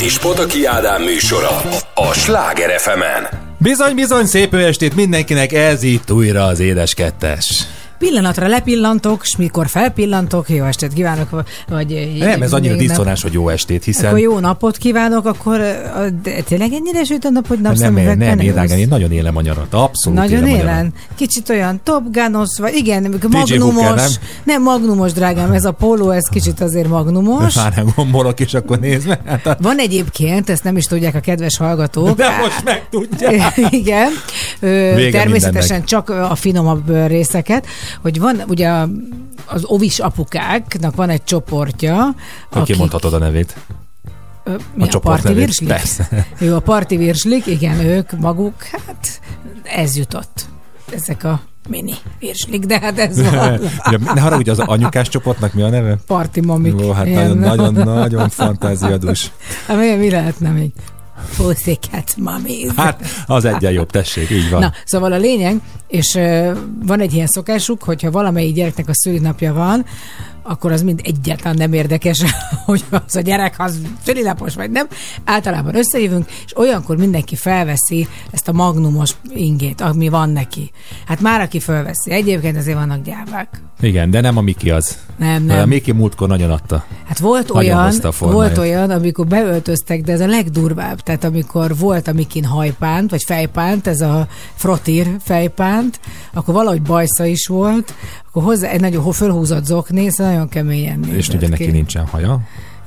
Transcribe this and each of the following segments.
és Potaki Ádám műsora a Sláger fm. Bizony, bizony, szép estét mindenkinek, ez itt újra az Édes Kettes. Pillanatra lepillantok, és mikor felpillantok, jó estét kívánok, vagy... Nem, ez annyira diszonás, hogy jó estét, hiszen... Akkor jó napot kívánok, akkor tényleg ennyire süt a nap, hogy napszemüveg Nem, nem, édágen, én nagyon élem a nyarat, abszolút Nagyon élem. Kicsit olyan Top Gunos, vagy igen, magnumos, Booker, nem? nem magnumos, drágám, ez a póló, ez kicsit azért magnumos. Már nem gombolok, és akkor nézd meg. Hát a... Van egyébként, ezt nem is tudják a kedves hallgatók. De most megtudják. igen. Vége természetesen mindennek. csak a finomabb részeket, hogy van ugye az ovis apukáknak van egy csoportja. Aki mondhatod a nevét. Mi a, a parti virslik? Persze. Jó, a parti virslik, igen, ők maguk, hát ez jutott. Ezek a mini virslik, de hát ez van. ne haragudj, az anyukás csoportnak mi a neve? Parti mamik. Ó, hát nagyon, nagyon, nagyon fantáziadus. Hát mi, mi lehetne még? Pussycat Mummies. Hát, az egyen jobb, tessék, így van. Na, szóval a lényeg, és van egy ilyen szokásuk, hogyha valamelyik gyereknek a szülinapja van, akkor az mind egyáltalán nem érdekes, hogy az a gyerek az szülinapos vagy nem. Általában összejövünk, és olyankor mindenki felveszi ezt a magnumos ingét, ami van neki. Hát már aki felveszi. Egyébként azért vannak gyávák. Igen, de nem a Miki az. Nem, nem. A Miki múltkor nagyon adta. Hát volt olyan, volt olyan, amikor beöltöztek, de ez a legdurvább. Tehát amikor volt a Mikin hajpánt, vagy fejpánt, ez a frotír fejpánt, akkor valahogy bajsza is volt, akkor hozzá egy nagyon fölhúzott zokni, szóval nagyon keményen És ugye neki nincsen haja.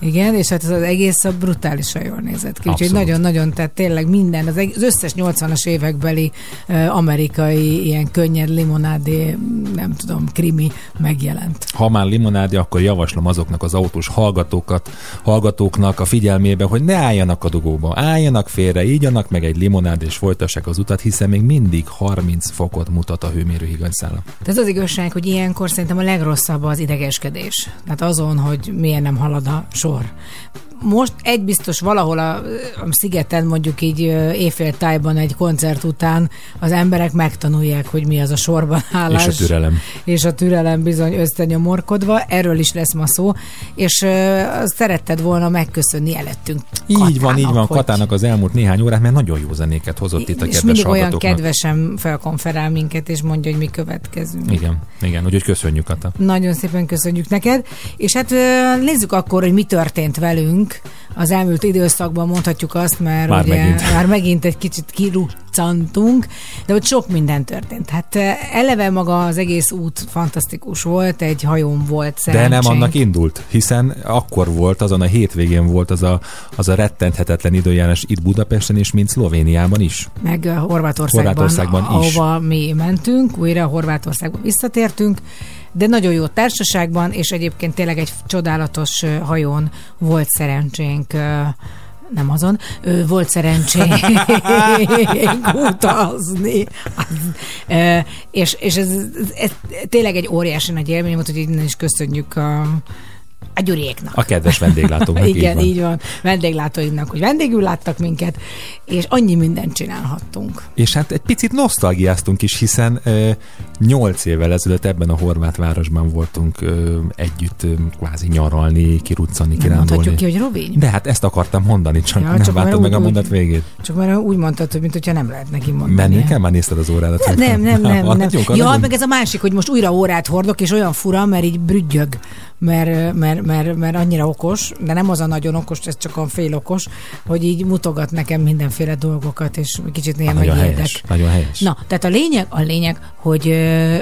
Igen, és hát ez az egész a brutálisan jól nézett ki. Úgyhogy nagyon-nagyon, tehát tényleg minden, az, az összes 80-as évekbeli uh, amerikai ilyen könnyed limonádé, nem tudom, krimi megjelent. Ha már limonádé, akkor javaslom azoknak az autós hallgatókat, hallgatóknak a figyelmébe, hogy ne álljanak a dugóba, álljanak félre, ígyanak meg egy limonádé és folytassák az utat, hiszen még mindig 30 fokot mutat a hőmérő higanyszála. Ez az igazság, hogy ilyenkor szerintem a legrosszabb az idegeskedés. Tehát azon, hogy miért nem halad a sor. favor, Most egy biztos valahol a, a szigeten mondjuk így éjféltájban egy koncert után az emberek megtanulják, hogy mi az a sorban állás. És a türelem. És a türelem bizony összenyomorkodva, erről is lesz ma szó, és uh, szeretted volna megköszönni előttünk. Így Katának, van, így van, hogy... Katának az elmúlt néhány órát, mert nagyon jó zenéket hozott itt a kedves És mindig olyan kedvesen felkonferál minket, és mondja, hogy mi következünk. Igen, igen, úgyhogy köszönjük, Kata. Nagyon szépen köszönjük neked, és hát nézzük akkor, hogy mi történt velünk, az elmúlt időszakban, mondhatjuk azt, mert már ugye megint. már megint egy kicsit kiruccantunk, de ott sok minden történt. Hát eh, eleve maga az egész út fantasztikus volt, egy hajón volt szerencsénk. De nem annak indult, hiszen akkor volt, azon a hétvégén volt az a, az a rettenthetetlen időjárás itt Budapesten és mint Szlovéniában is. Meg eh, Horvátországban, Horvátországban is. ahova mi mentünk, újra Horvátországba visszatértünk, de nagyon jó társaságban, és egyébként tényleg egy csodálatos hajón volt szerencsénk nem azon, volt szerencsénk utazni. és, és ez, ez, tényleg egy óriási nagy élmény volt, hogy innen is köszönjük a a Gyuriéknak. A kedves vendéglátóknak. Igen, így van. így van. Vendéglátóinknak, hogy vendégül láttak minket, és annyi mindent csinálhattunk. És hát egy picit nosztalgiáztunk is, hiszen nyolc évvel ezelőtt ebben a horvát városban voltunk ö, együtt ö, kvázi nyaralni, kiruccani, kirándulni. Mondhatjuk ki, hogy Rovény? De hát ezt akartam mondani, csak ja, nem csak meg úgy, a mondat végét. Csak már úgy mondtad, hogy mint hogyha nem lehet neki mondani. Menni kell? Már nézted az órádat? Nem, nem, nem. nem, nem. Ja, meg ez a másik, hogy most újra órát hordok, és olyan fura, mert így brügyög mert, mert, mert, mert annyira okos, de nem az a nagyon okos, ez csak a fél okos, hogy így mutogat nekem mindenféle dolgokat, és kicsit néha nagyon helyes, nagyon helyes. Na, tehát a lényeg, a lényeg, hogy,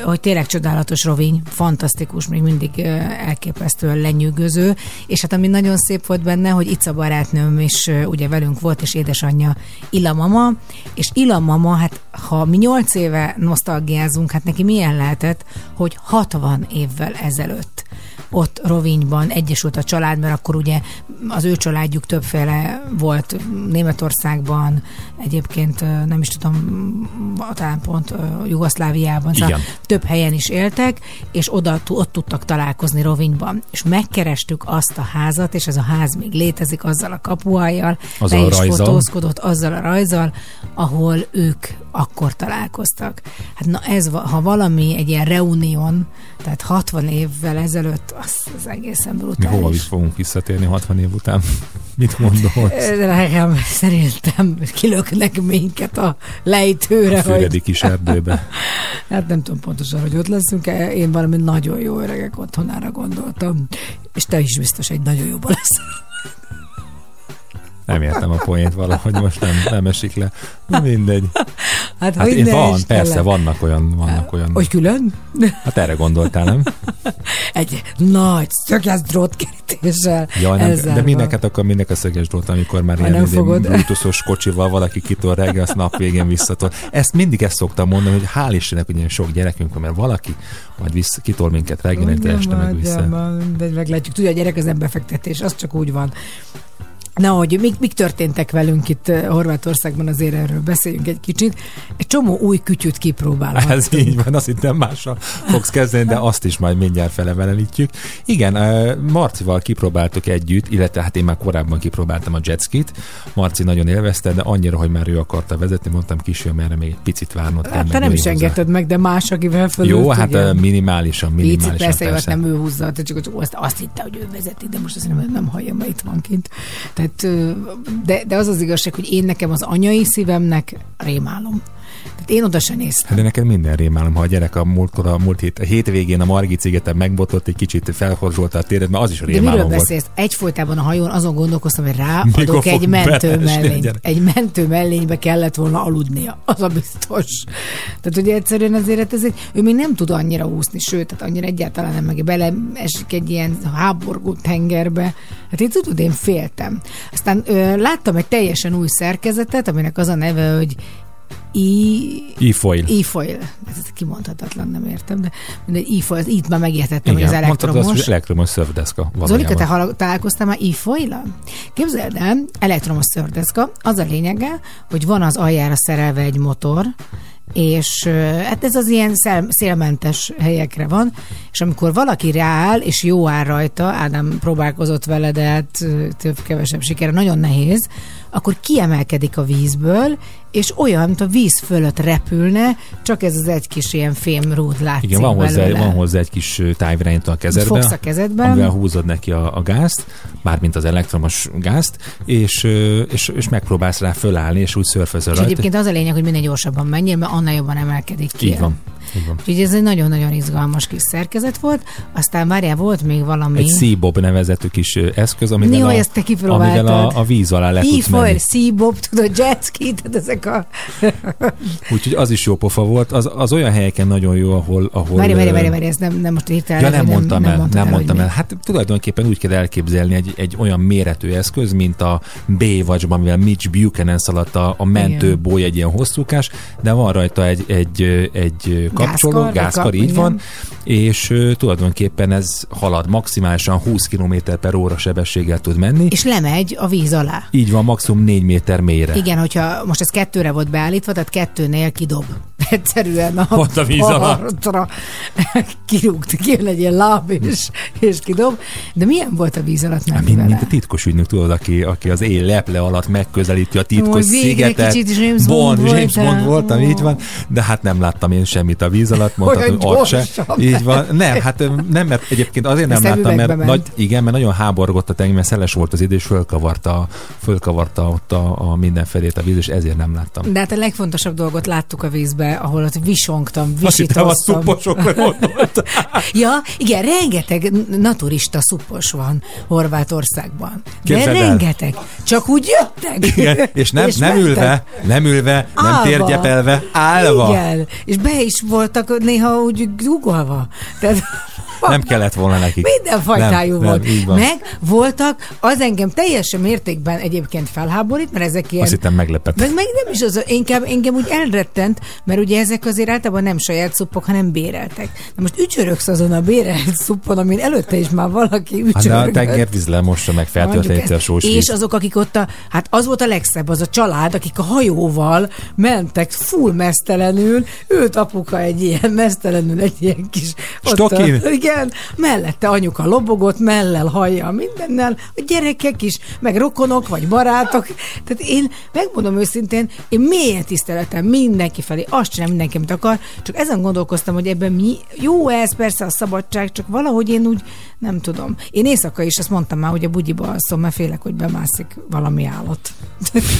hogy tényleg csodálatos rovény, fantasztikus, még mindig elképesztően lenyűgöző, és hát ami nagyon szép volt benne, hogy itt a barátnőm is ugye velünk volt, és édesanyja Ila mama, és Ila mama, hát ha mi nyolc éve nosztalgiázunk, hát neki milyen lehetett, hogy 60 évvel ezelőtt ott Rovinyban egyesült a család, mert akkor ugye az ő családjuk többféle volt Németországban, egyébként nem is tudom, talán pont Jugoszláviában, szóval több helyen is éltek, és oda ott tudtak találkozni Rovinyban. És megkerestük azt a házat, és ez a ház még létezik azzal a kapuajjal, azzal le is fotózkodott azzal a rajzal, ahol ők akkor találkoztak. Hát na ez, ha valami egy ilyen reunión, tehát 60 évvel ezelőtt, az, az egészen Mi brutális. hova is fogunk visszatérni 60 év után? Mit gondolsz? Nekem szerintem kilöknek minket a lejtőre, A hogy füredi kis erdőbe. hát nem tudom pontosan, hogy ott leszünk -e. Én valami nagyon jó öregek otthonára gondoltam. És te is biztos egy nagyon jóba lesz. Nem értem a poént valahogy most nem, nem esik le. Mindegy. Hát, Hát én van, persze, le. vannak olyan, vannak olyan. Hogy külön? Hát erre gondoltál, nem? Egy nagy szöges drótkerítéssel. Ja, nem, de mindenket akkor minek a szöges drót, amikor már Ha ilyen izé bluetoothos kocsival valaki kitol reggel, azt nap végén visszatol. Ezt mindig ezt szoktam mondani, hogy hál' Istennek, hogy ilyen sok gyerekünk mert valaki majd vissza, kitol minket reggel, este meg vissza. De meglátjuk. Tudja, a gyerek az nem befektetés, az csak úgy van. Na, hogy mik, mik történtek velünk itt eh, Horvátországban, azért erről beszéljünk egy kicsit. Egy csomó új kütyüt kipróbálhattunk. Ez így van, azt hittem mással fogsz kezdeni, de azt is majd mindjárt felevelenítjük. Igen, ö, Marcival kipróbáltuk együtt, illetve hát én már korábban kipróbáltam a jetskit. Marci nagyon élvezte, de annyira, hogy már ő akarta vezetni, mondtam kisfiam, erre még egy picit várnod kell. Hát, te nem is engedted meg, de más, akivel fölült. Jó, hát igen. ö, minimálisan, Picit minimálisan. persze, jó, hát persze. nem ő húzza, csak azt, azt hitte, hogy ő vezeti, de most azt nem, nem hallja, mert itt van kint. Tehát, ö, de, de az az igazság, hogy én nekem az anyai szívemnek rémálom. Tehát én oda se néztem. Hát de neked minden rémálom, ha a gyerek a múltkor, a múlt hét, a hétvégén a Margit szigeten megbotott, egy kicsit felhorzsolta a téred, mert az is De miről rémálom volt. beszélsz? Egyfolytában a hajón azon gondolkoztam, hogy Mikor ráadok egy mentő mellényt. Egy mentő mellénybe kellett volna aludnia. Az a biztos. Tehát ugye egyszerűen azért hát ez egy, ő még nem tud annyira úszni, sőt, tehát annyira egyáltalán nem meg beleesik egy ilyen háborgó tengerbe. Hát én tudod, én féltem. Aztán ö, láttam egy teljesen új szerkezetet, aminek az a neve, hogy I... E-foil. E-foil. Ez kimondhatatlan, nem értem, de mindegy, e-foil, itt már megértettem, hogy az Igen, mondtad elektromos. azt, hogy elektromos szövdeszka. Zolika, te hal- találkoztál már e Képzeld el, elektromos szördeszka. Az a lényege, hogy van az aljára szerelve egy motor, és hát ez az ilyen szel- szélmentes helyekre van, és amikor valaki rááll, és jó áll rajta, Ádám próbálkozott vele, de hát több-kevesebb sikere, nagyon nehéz, akkor kiemelkedik a vízből, és olyan, mint a víz fölött repülne, csak ez az egy kis ilyen fémrúd látszik Igen, van hozzá, belőle. van hozzá egy kis távirányító a kezedbe, Fogsz a kezedben. amivel húzod neki a, a gázt, mármint az elektromos gázt, és, és, és megpróbálsz rá fölállni, és úgy szörfözöl És rajta. egyébként az a lényeg, hogy minél gyorsabban menjél, mert annál jobban emelkedik ki. Így van. Úgyhogy ez egy nagyon-nagyon izgalmas kis szerkezet volt. Aztán várjál, volt még valami... Egy Seabob nevezetű kis eszköz, amivel, Jó, a, ezt te amivel a, a víz alá le tudsz menni. Seabob, tudod, jetski, tehát ezek a... Úgyhogy az is jó pofa volt. Az, az olyan helyeken nagyon jó, ahol... ahol Várj, várj, várj, várj, ez nem, nem most hirtelen. Ja, nem mondtam el, mondtad nem mondtam hogy el. Hát tulajdonképpen úgy kell elképzelni egy, egy olyan méretű eszköz, mint a Baywatch-ban, amivel Mitch Buchanan szaladt a, a mentőboly, egy ilyen hosszúkás, de van rajta egy, egy, egy kapcsoló, Gázkar, kap- így igen. van, és ö, tulajdonképpen ez halad maximálisan 20 km per óra sebességgel tud menni. És lemegy a víz alá. Így van, maximum 4 méter mélyre. Igen, hogyha most ez kettőre volt beállítva, tehát kettőnél kidob. Egyszerűen a, Ott a víz partra kirúgt, kijön egy ilyen láb, és, és kidob. De milyen volt a víz alatt Hát, menni mint, mint a titkos ügynök, tudod, aki, aki az éj leple alatt megközelíti a titkos végre szigetet. kicsit James Bond James voltál. Bond voltam, Ó. így van, de hát nem láttam én semmit a víz alatt, mondhatom, ott se. Így van. Nem, hát nem, mert egyébként azért nem láttam, mert szemüvegbe nagy, ment. igen, mert nagyon háborgott a tenger, mert szeles volt az idő, és fölkavarta, fölkavarta ott a, a mindenfelét a víz, és ezért nem láttam. De hát a legfontosabb dolgot láttuk a vízbe, ahol ott visongtam, Azt hittem, a visítoztam. szuposokra. Ja, igen, rengeteg naturista szupos van Horvátországban. De Képzeld el. rengeteg. Csak úgy jöttek. Igen, és nem, És nem mentek. ülve, nem ülve, nem Állva. térgyepelve, állva. Igen, és be is voltak néha úgy dugolva. Tehát Nem kellett volna nekik. minden fajtájú nem, volt. Nem. Meg voltak, az engem teljesen mértékben egyébként felháborít, mert ezek ilyen... Azt hittem meglepett. Meg, meg nem is az, inkább engem úgy elrettent, mert ugye ezek azért általában nem saját szuppok, hanem béreltek. Na most ücsöröksz azon a bérelt szuppon, amin előtte is már valaki Hát de a ücsörögött. tengervíz lemossa meg, feltölteni a sós És azok, akik ott a, hát az volt a legszebb, az a család, akik a hajóval mentek full mesztelenül, őt apuka egy ilyen mesztelenül, egy ilyen kis... ott Stokin? A, igen, mellette anyuka lobogott, mellel, hajjal, mindennel, a gyerekek is, meg rokonok, vagy barátok. Tehát én megmondom őszintén, én mélyen tiszteletem mindenki felé, azt csinál mindenki, amit akar, csak ezen gondolkoztam, hogy ebben mi, jó ez persze a szabadság, csak valahogy én úgy nem tudom. Én éjszaka is azt mondtam már, hogy a bugyiba alszom, mert félek, hogy bemászik valami állat.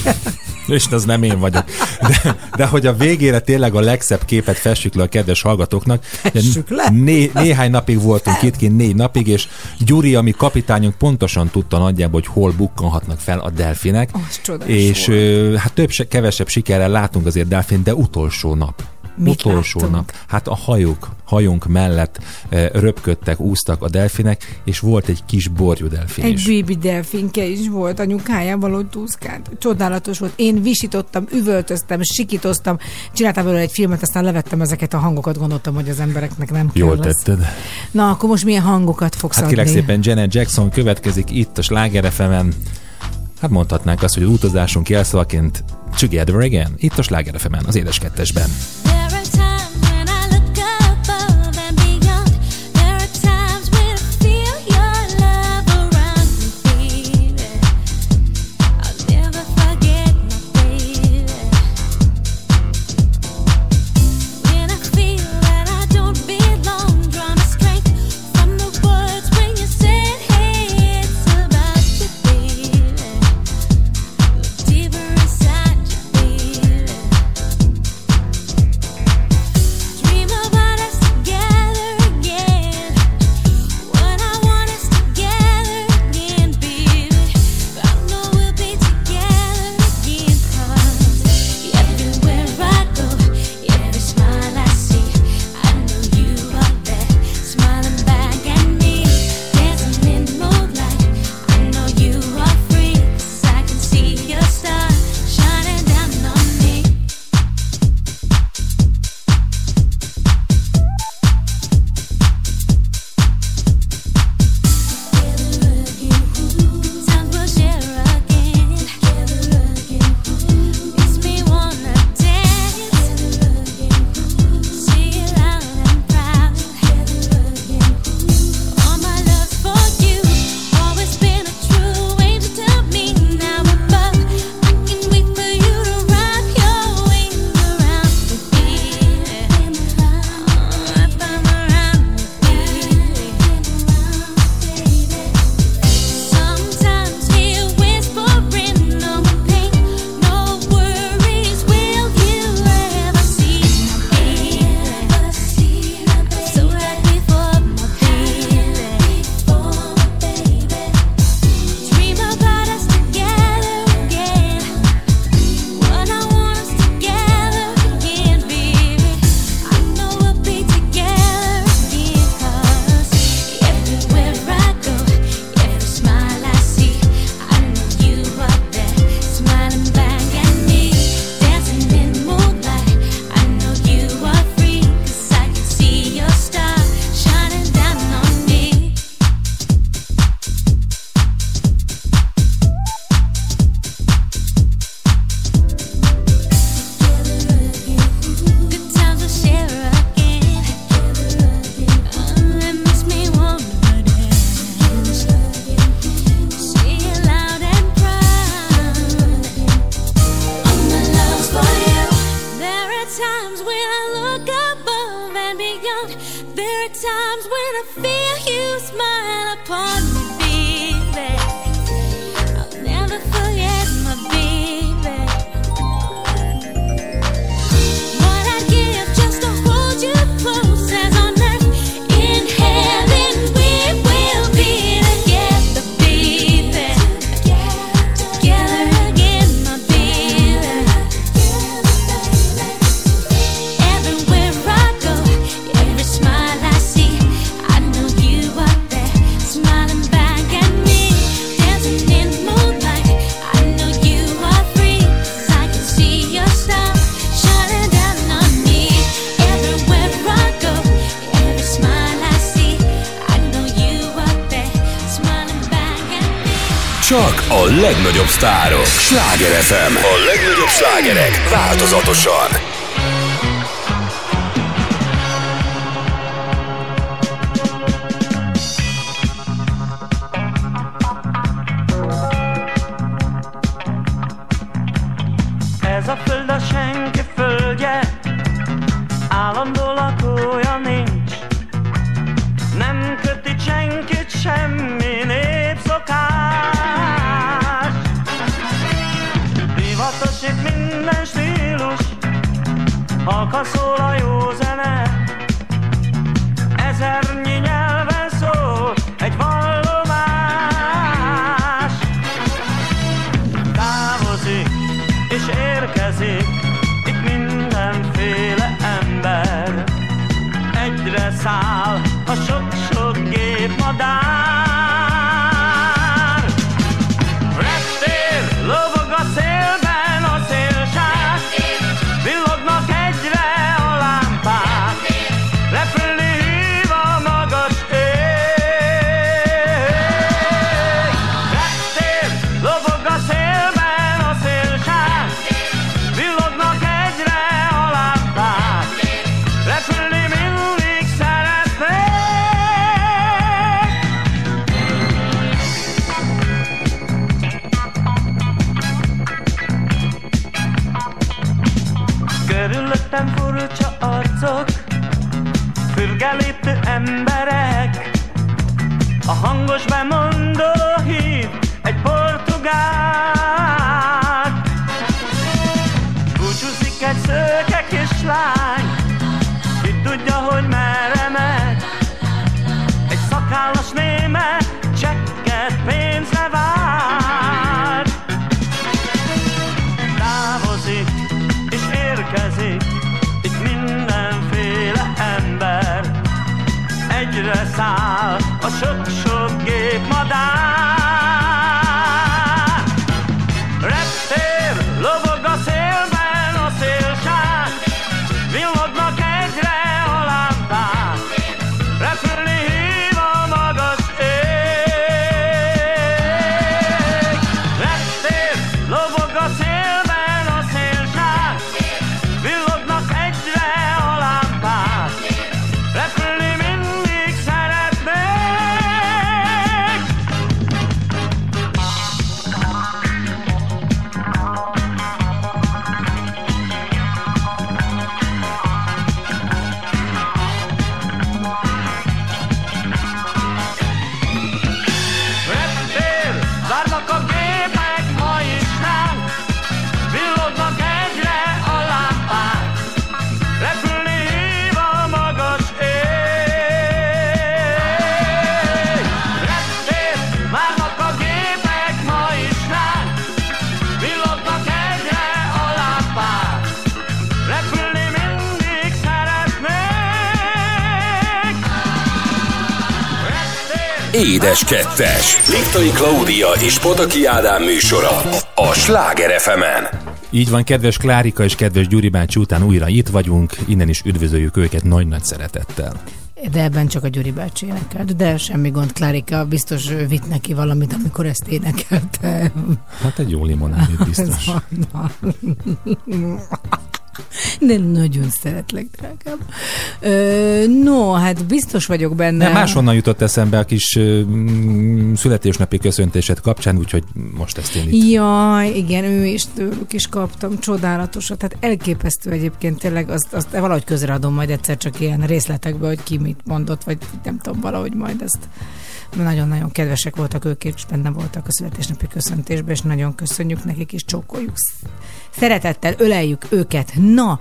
És az nem én vagyok. De, de hogy a végére tényleg a legszebb képet fessük le a kedves hallgatóknak. Fessük le? Né, néhány napig voltunk itt kint, négy napig, és Gyuri, ami kapitányunk, pontosan tudta nagyjából, hogy hol bukkanhatnak fel a delfinek. Az és volt. hát több, kevesebb sikerrel látunk azért delfin, de utolsó nap Mit utolsónak. Láttunk? Hát a hajók, hajónk mellett eh, röpködtek, úsztak a delfinek, és volt egy kis borjú delfin Egy is. baby delfinke is volt, anyukájával ott úszkált. Csodálatos volt. Én visítottam, üvöltöztem, sikítoztam, csináltam belőle egy filmet, aztán levettem ezeket a hangokat, gondoltam, hogy az embereknek nem kell Jól lesz. Na, akkor most milyen hangokat fogsz hát, adni? Hát szépen Janet Jackson következik itt a Sláger fm Hát mondhatnánk azt, hogy az utazásunk jelszavaként szóval Together Again, itt a Sláger fm az édeskettesben. Yeah. Édes kettes. Liptai Klaudia és Pataki Ádám műsora. A Sláger fm Így van, kedves Klárika és kedves Gyuri bácsi után újra itt vagyunk, innen is üdvözöljük őket nagy-nagy szeretettel. De ebben csak a Gyuri bácsi énekelt, de semmi gond, Klárika biztos vitt neki valamit, amikor ezt énekelte. Hát egy jó limonádét biztos. De nagyon szeretlek. Ö, no, hát biztos vagyok benne. Nem, máshonnan jutott eszembe a kis ö, mm, születésnapi köszöntésed kapcsán, úgyhogy most ezt én itt. Jaj, igen, ő is tőlük is kaptam, csodálatosat, tehát elképesztő egyébként tényleg, azt, azt valahogy közreadom majd egyszer csak ilyen részletekbe, hogy ki mit mondott, vagy nem tudom, valahogy majd ezt nagyon-nagyon kedvesek voltak ők, és benne voltak a születésnapi köszöntésben, és nagyon köszönjük nekik, és csókoljuk. Szeretettel öleljük őket. Na,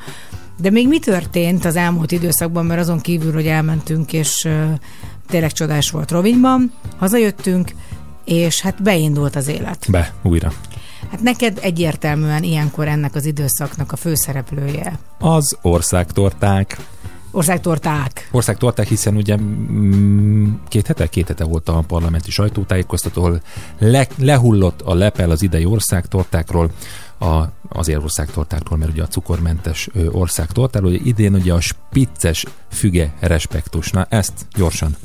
de még mi történt az elmúlt időszakban, mert azon kívül, hogy elmentünk, és tényleg csodás volt Rovinyban, hazajöttünk, és hát beindult az élet. Be, újra. Hát neked egyértelműen ilyenkor ennek az időszaknak a főszereplője. Az országtorták. Országtorták. Országtorták, hiszen ugye mm, két hete, két hete volt a parlamenti sajtótájékoztató, ahol le, lehullott a lepel az idei országtortákról, a, azért országtortákról, mert ugye a cukormentes ö, országtortáról, ugye idén ugye a spicces füge respektus. Na ezt gyorsan.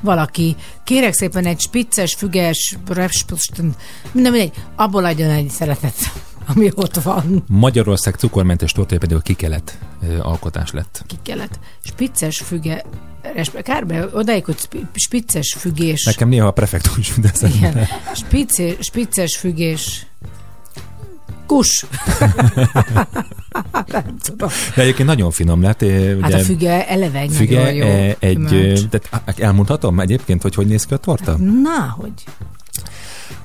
Valaki, kérek szépen egy spicces, füges, minden mindegy, abból adjon egy szeretet, ami ott van. Magyarország cukormentes tortája pedig a kikelet alkotás lett. Ki kellett. Spicces, füge, kárbe, odáig, hogy spi- spicces fügés. Nekem néha a prefektus eszembe. Igen. Spici, spicces fügés. Kus. nem tudom. De egyébként nagyon finom lett. ö, Hát ugye, a füge eleve egy füge nagyon jó ö, egy, gyümölcs. tehát elmondhatom egyébként, hogy hogy néz ki a torta? Na, hogy?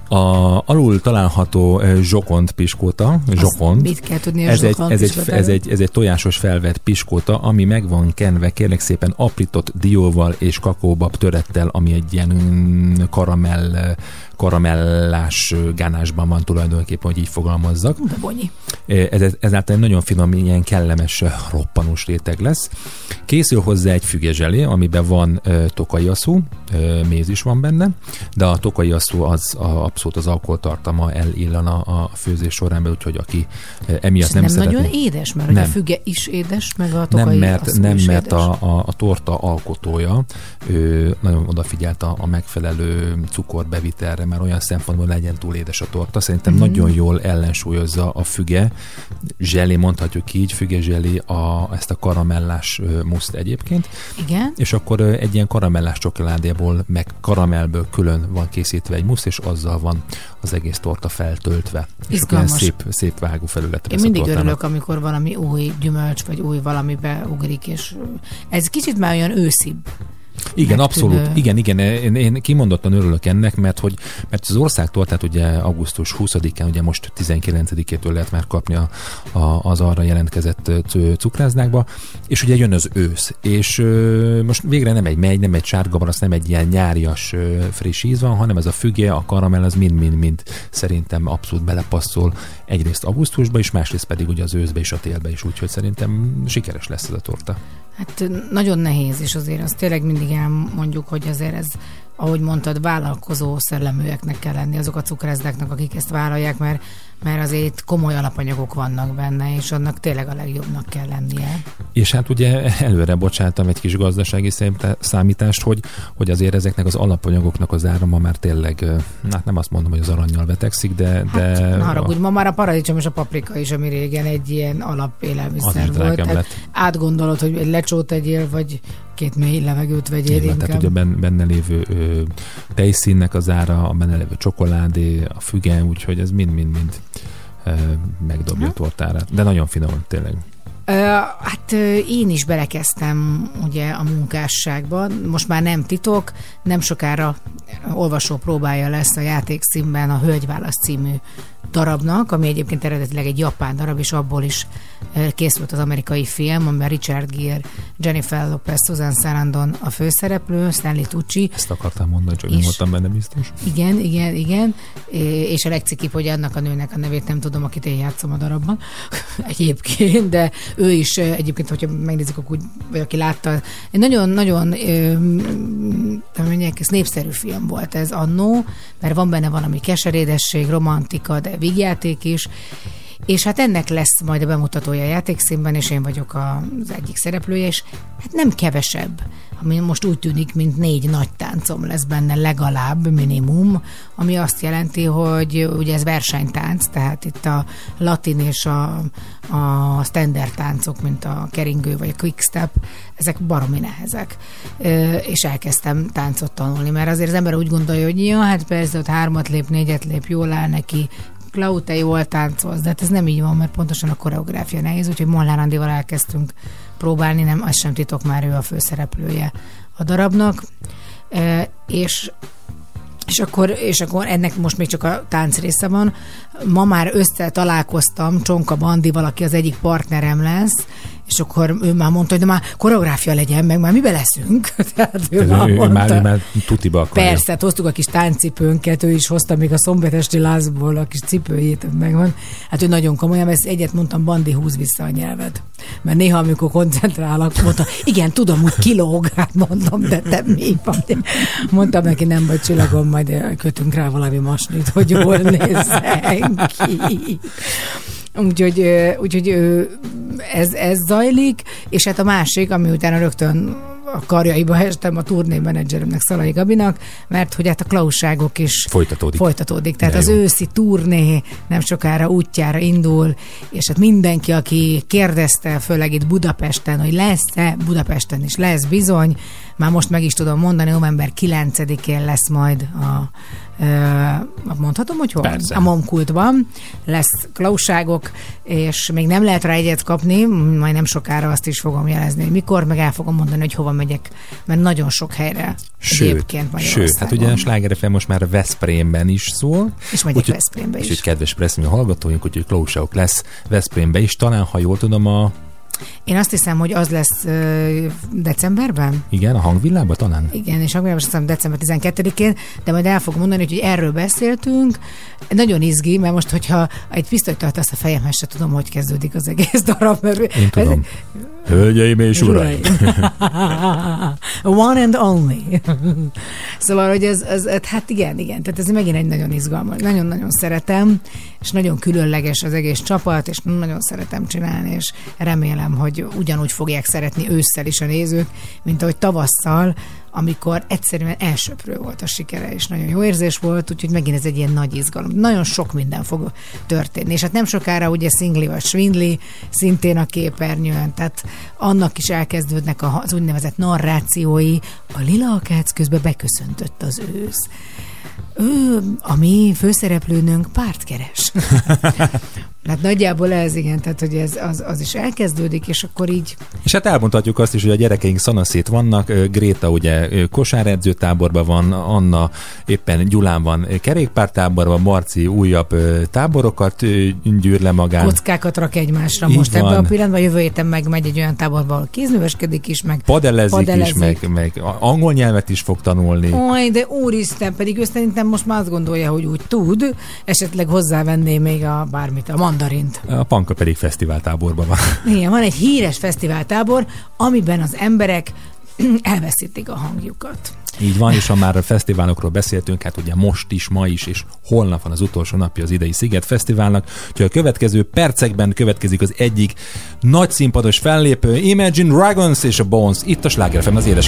A alul található ö, zsokont piskóta, zsokont, Mit kell tudni ez egy, ez, egy, ez, egy, ez egy tojásos felvett piskóta, ami meg van kenve kérlek szépen aprított dióval és kakaóbab törettel, ami egy ilyen mm, karamell, karamellás gánásban van tulajdonképpen, hogy így fogalmazzak. De bonyi. Ez, ez, ezáltal egy nagyon finom, ilyen kellemes, ö, roppanós réteg lesz. Készül hozzá egy fügezselé, amiben van ö, tokai aszú, ö, méz is van benne, de a tokai aszú az a, abszolút az alkoholtartalma elillana a főzés során, be, úgyhogy aki ö, emiatt És nem, nem, szeretné. nagyon édes, mert nem. a füge is édes, meg a tokai Nem, mert, nem, is mert édes. a, a, a torta alkotója ő nagyon odafigyelt a, a megfelelő cukorbevitelre, mert olyan szempontból legyen túl édes a torta. Szerintem Mhm. mm. nagyon jól ellensúlyozza a füge, zselé, mondhatjuk így, füge zselé a, ezt a karamellás muszt egyébként, Igen. és akkor egy ilyen karamellás csokoládéból, meg karamellből külön van készítve egy musz, és azzal van az egész torta feltöltve. És Izgalmas. szép, szép vágó felülete Én mindig örülök, amikor valami új gyümölcs, vagy új valamibe ugrik, és ez kicsit már olyan őszibb. Igen, megtűnő. abszolút. Igen, igen. Én, én kimondottan örülök ennek, mert hogy mert az országtól, tehát ugye augusztus 20-án, ugye most 19-től lehet már kapni a, a, az arra jelentkezett cukrászdákba, és ugye jön az ősz, és ö, most végre nem egy megy, nem egy sárga barasz, nem egy ilyen nyárias ö, friss íz van, hanem ez a füge, a karamell, az mind-mind-mind szerintem abszolút belepasszol egyrészt augusztusba is, másrészt pedig ugye az őszbe és a télbe is, úgyhogy szerintem sikeres lesz ez a torta. Hát nagyon nehéz, és azért azt tényleg mindig elmondjuk, hogy azért ez, ahogy mondtad, vállalkozó szelleműeknek kell lenni azok a cukrászdáknak, akik ezt vállalják, mert, mert azért komoly alapanyagok vannak benne, és annak tényleg a legjobbnak kell lennie. És hát ugye előre bocsáltam egy kis gazdasági számítá- számítást, hogy, hogy azért ezeknek az alapanyagoknak az ára ma már tényleg, hát nem azt mondom, hogy az aranyjal vetekszik, de... de Hát, ne haragudj, ma már a paradicsom és a paprika is, ami régen egy ilyen alapélelmiszer is volt. Tehát lett. átgondolod, hogy egy lecsót tegyél, vagy két mély levegőt vegyél Így inkább. tehát ugye ben- benne lévő ö, tejszínnek az ára, a benne lévő csokoládé, a füge, úgyhogy ez mind-mind-mind megdobja a tortárát. De nagyon finom, tényleg. Hát én is belekezdtem ugye a munkásságba, most már nem titok, nem sokára olvasó próbája lesz a játékszínben a Hölgyválasz című darabnak, ami egyébként eredetileg egy japán darab, és abból is készült az amerikai film, amiben Richard Gere, Jennifer Lopez, Susan Sarandon a főszereplő, Stanley Tucci, Ezt akartam mondani, csak nem És- voltam benne biztos. igen, igen, igen. És a legcikibb, hogy annak a nőnek a nevét nem tudom, akit én játszom a darabban egyébként, de ő is egyébként, hogyha megnézzük, akkor vagy aki látta, egy nagyon-nagyon mondják, ez népszerű film volt ez annó, mert van benne valami keserédesség, romantika, de vígjáték is, és hát ennek lesz majd a bemutatója a játékszínben, és én vagyok az egyik szereplője, és hát nem kevesebb, ami most úgy tűnik, mint négy nagy táncom lesz benne legalább, minimum, ami azt jelenti, hogy ugye ez versenytánc, tehát itt a latin és a, a standard táncok, mint a keringő vagy a quickstep, ezek baromi nehezek. Ö, és elkezdtem táncot tanulni, mert azért az ember úgy gondolja, hogy ja, hát persze ott hármat lép, négyet lép, jól áll neki, Klau, te jól táncolsz, de hát ez nem így van, mert pontosan a koreográfia nehéz, úgyhogy Molnár Andival elkezdtünk próbálni, nem, az sem titok már ő a főszereplője a darabnak, e, és és akkor, és akkor ennek most még csak a tánc része van. Ma már össze találkoztam Csonka Bandival, aki az egyik partnerem lesz, és akkor ő már mondta, hogy de már koreográfia legyen, meg már mibe leszünk. Tehát ő, Ő, már ő, ő, mondta. már, ő már tutiba akarja. Persze, hát hoztuk a kis táncipőnket, ő is hozta még a szombatesti lázból a kis cipőjét, megvan. Hát ő nagyon komolyan, ezt egyet mondtam, Bandi húz vissza a nyelvet. Mert néha, amikor koncentrálok, mondta, igen, tudom, hogy kilóg, hát mondom, de te mi vagy? Mondtam neki, nem vagy csillagom, majd kötünk rá valami masnit, hogy jól nézzen ki. Úgyhogy, úgyhogy ez, ez zajlik, és hát a másik, ami utána rögtön a karjaiba estem a turné menedzseremnek, Szalai Gabinak, mert hogy hát a klausságok is Folytatódik. folytatódik. Tehát De az jó. őszi turné nem sokára útjára indul, és hát mindenki, aki kérdezte, főleg itt Budapesten, hogy lesz-e, Budapesten is lesz bizony, már most meg is tudom mondani, november 9-én lesz majd a, mondhatom, hogy hol? Persze. A Momkultban lesz klauságok, és még nem lehet rá egyet kapni, majd nem sokára azt is fogom jelezni, hogy mikor, meg el fogom mondani, hogy hova megyek, mert nagyon sok helyre Sőt, egyébként sőt, hát ugye a Sláger FM most már Veszprémben is szól. És megyek Úgyhogy- Veszprémbe is. Úgyhogy kedves Presszmű hallgatóink, úgyhogy Klausauk lesz Veszprémbe is. Talán, ha jól tudom, a, Én azt hiszem, hogy az lesz ö, decemberben, igen, a hangvillában talán? Igen, és akkor azt hiszem december 12-én, de majd el fogom mondani, hogy erről beszéltünk. Nagyon izgi, mert most, hogyha egy pisztolyt tartasz a fejemhez, se tudom, hogy kezdődik az egész darab. Mert Én tudom. Hölgyeim és uraim! One and only. szóval, hogy ez, ez, ez, hát igen, igen, tehát ez megint egy nagyon izgalmas, nagyon-nagyon szeretem, és nagyon különleges az egész csapat, és nagyon szeretem csinálni, és remélem, hogy ugyanúgy fogják szeretni ősszel is a nézők, mint ahogy tavasszal, amikor egyszerűen elsöprő volt a sikere, és nagyon jó érzés volt, úgyhogy megint ez egy ilyen nagy izgalom. Nagyon sok minden fog történni, és hát nem sokára ugye Szingli vagy Svindli szintén a képernyőn, tehát annak is elkezdődnek az úgynevezett narrációi. A lila akác közben beköszöntött az ősz. Ő, a mi főszereplőnünk párt keres. hát nagyjából ez igen, tehát hogy ez az, az is elkezdődik, és akkor így És hát elmondhatjuk azt is, hogy a gyerekeink szanaszét vannak. Gréta ugye kosáredzőtáborban van, Anna éppen Gyulán van kerékpártáborban, Marci újabb táborokat gyűr le magán. kockákat rak egymásra Így most van. ebben a pillanatban. Jövő héten meg megy egy olyan táborba, ahol kézműveskedik is, meg Padelezik, Padelezik. is, meg, meg angol nyelvet is fog tanulni. Oj, de úristen, pedig ő szerintem most már azt gondolja, hogy úgy tud, esetleg hozzávenné még a bármit, a mandarint. A Panka pedig fesztiváltáborban van. Igen, van egy híres fesztiváltábor, amiben az emberek elveszítik a hangjukat. Így van, és ha már a fesztiválokról beszéltünk, hát ugye most is, ma is, és holnap van az utolsó napja az idei Sziget Fesztiválnak, úgyhogy a következő percekben következik az egyik nagy színpados fellépő, Imagine Dragons és a Bones, itt a Sláger az édes.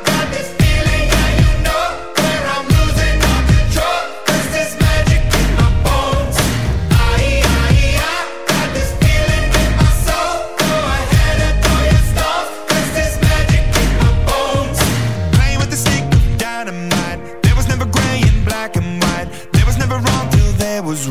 was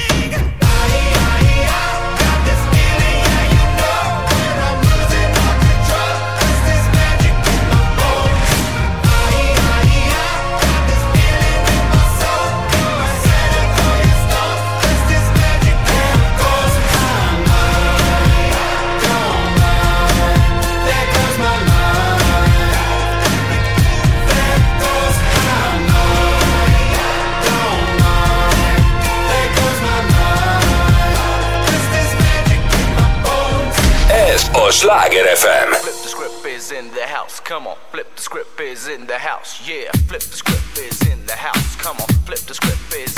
Sláger FM. Flip the script is in the house. Come on, flip the script is in the house. Yeah, flip the script is in the house. Come on, flip the script is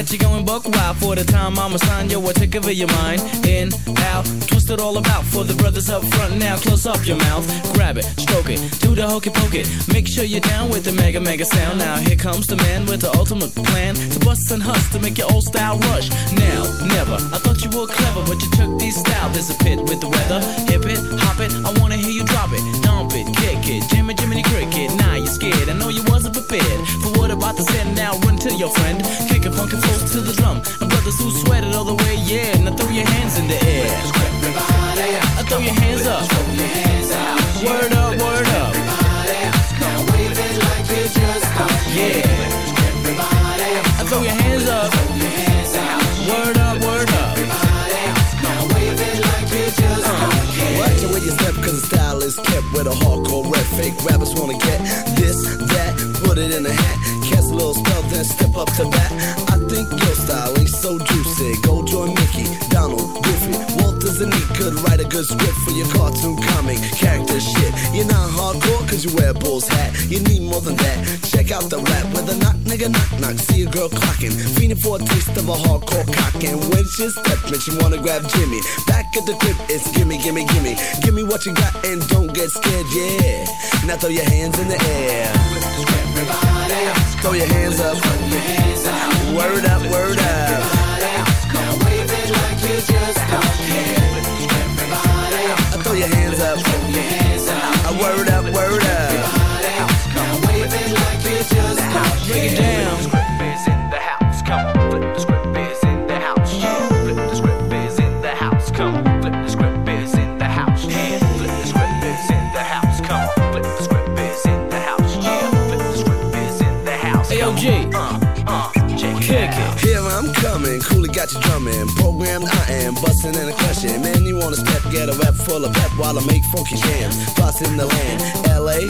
got you going buck wild for the time I'm assigned. Yo, I take over your mind. In, out, twist it all about for the brothers up front. Now close up your mouth, grab it, stroke it, do the hokey pokey. Make sure you're down with the mega mega sound. Now here comes the man with the ultimate plan to bust and hust to make your old style rush. Now, never. I thought you were clever, but you took these style. There's a pit with the weather. Hip it, hop it. I wanna hear you drop it, dump it, Jimmy Cricket. Now you're scared. I know you wasn't prepared for what about to send. Now run to your friend, kick a funky flows to the drum. And brothers who sweat it all the way, yeah. Now throw your hands in the air. Everybody, throw your hands up. Word up, word up. Now wave it like you just don't Yeah. Everybody, I throw your hands up. Is kept with a hardcore red Fake rappers wanna get this, that, put it in a hat. Cast a little spell, then step up to bat. I think your style ain't so juicy. Go join Mickey, Donald, Goofy, Walters, and he could write a good script for your cartoon comic character shit. You're not hardcore cause you wear a bull's hat. You need more than that. Check out the rap with a knock, nigga, knock, knock. See a girl clocking, feeling for a taste of a hardcore cock. And when she step, makes you wanna grab Jimmy. Back at the crib, it's gimme, gimme, gimme. Give me what you got and don't get scared, yeah. Now throw your hands in the air. Everybody, throw your hands up. Word up, word up. Now wave like you just don't care. Throw your hands up. Word up, word up. Now wave it like you just don't Break got you drumming. Programmed I am, busting and a crushing. Man, you wanna step, get a rap full of pep while I make funky jams. Bossing the land, LA,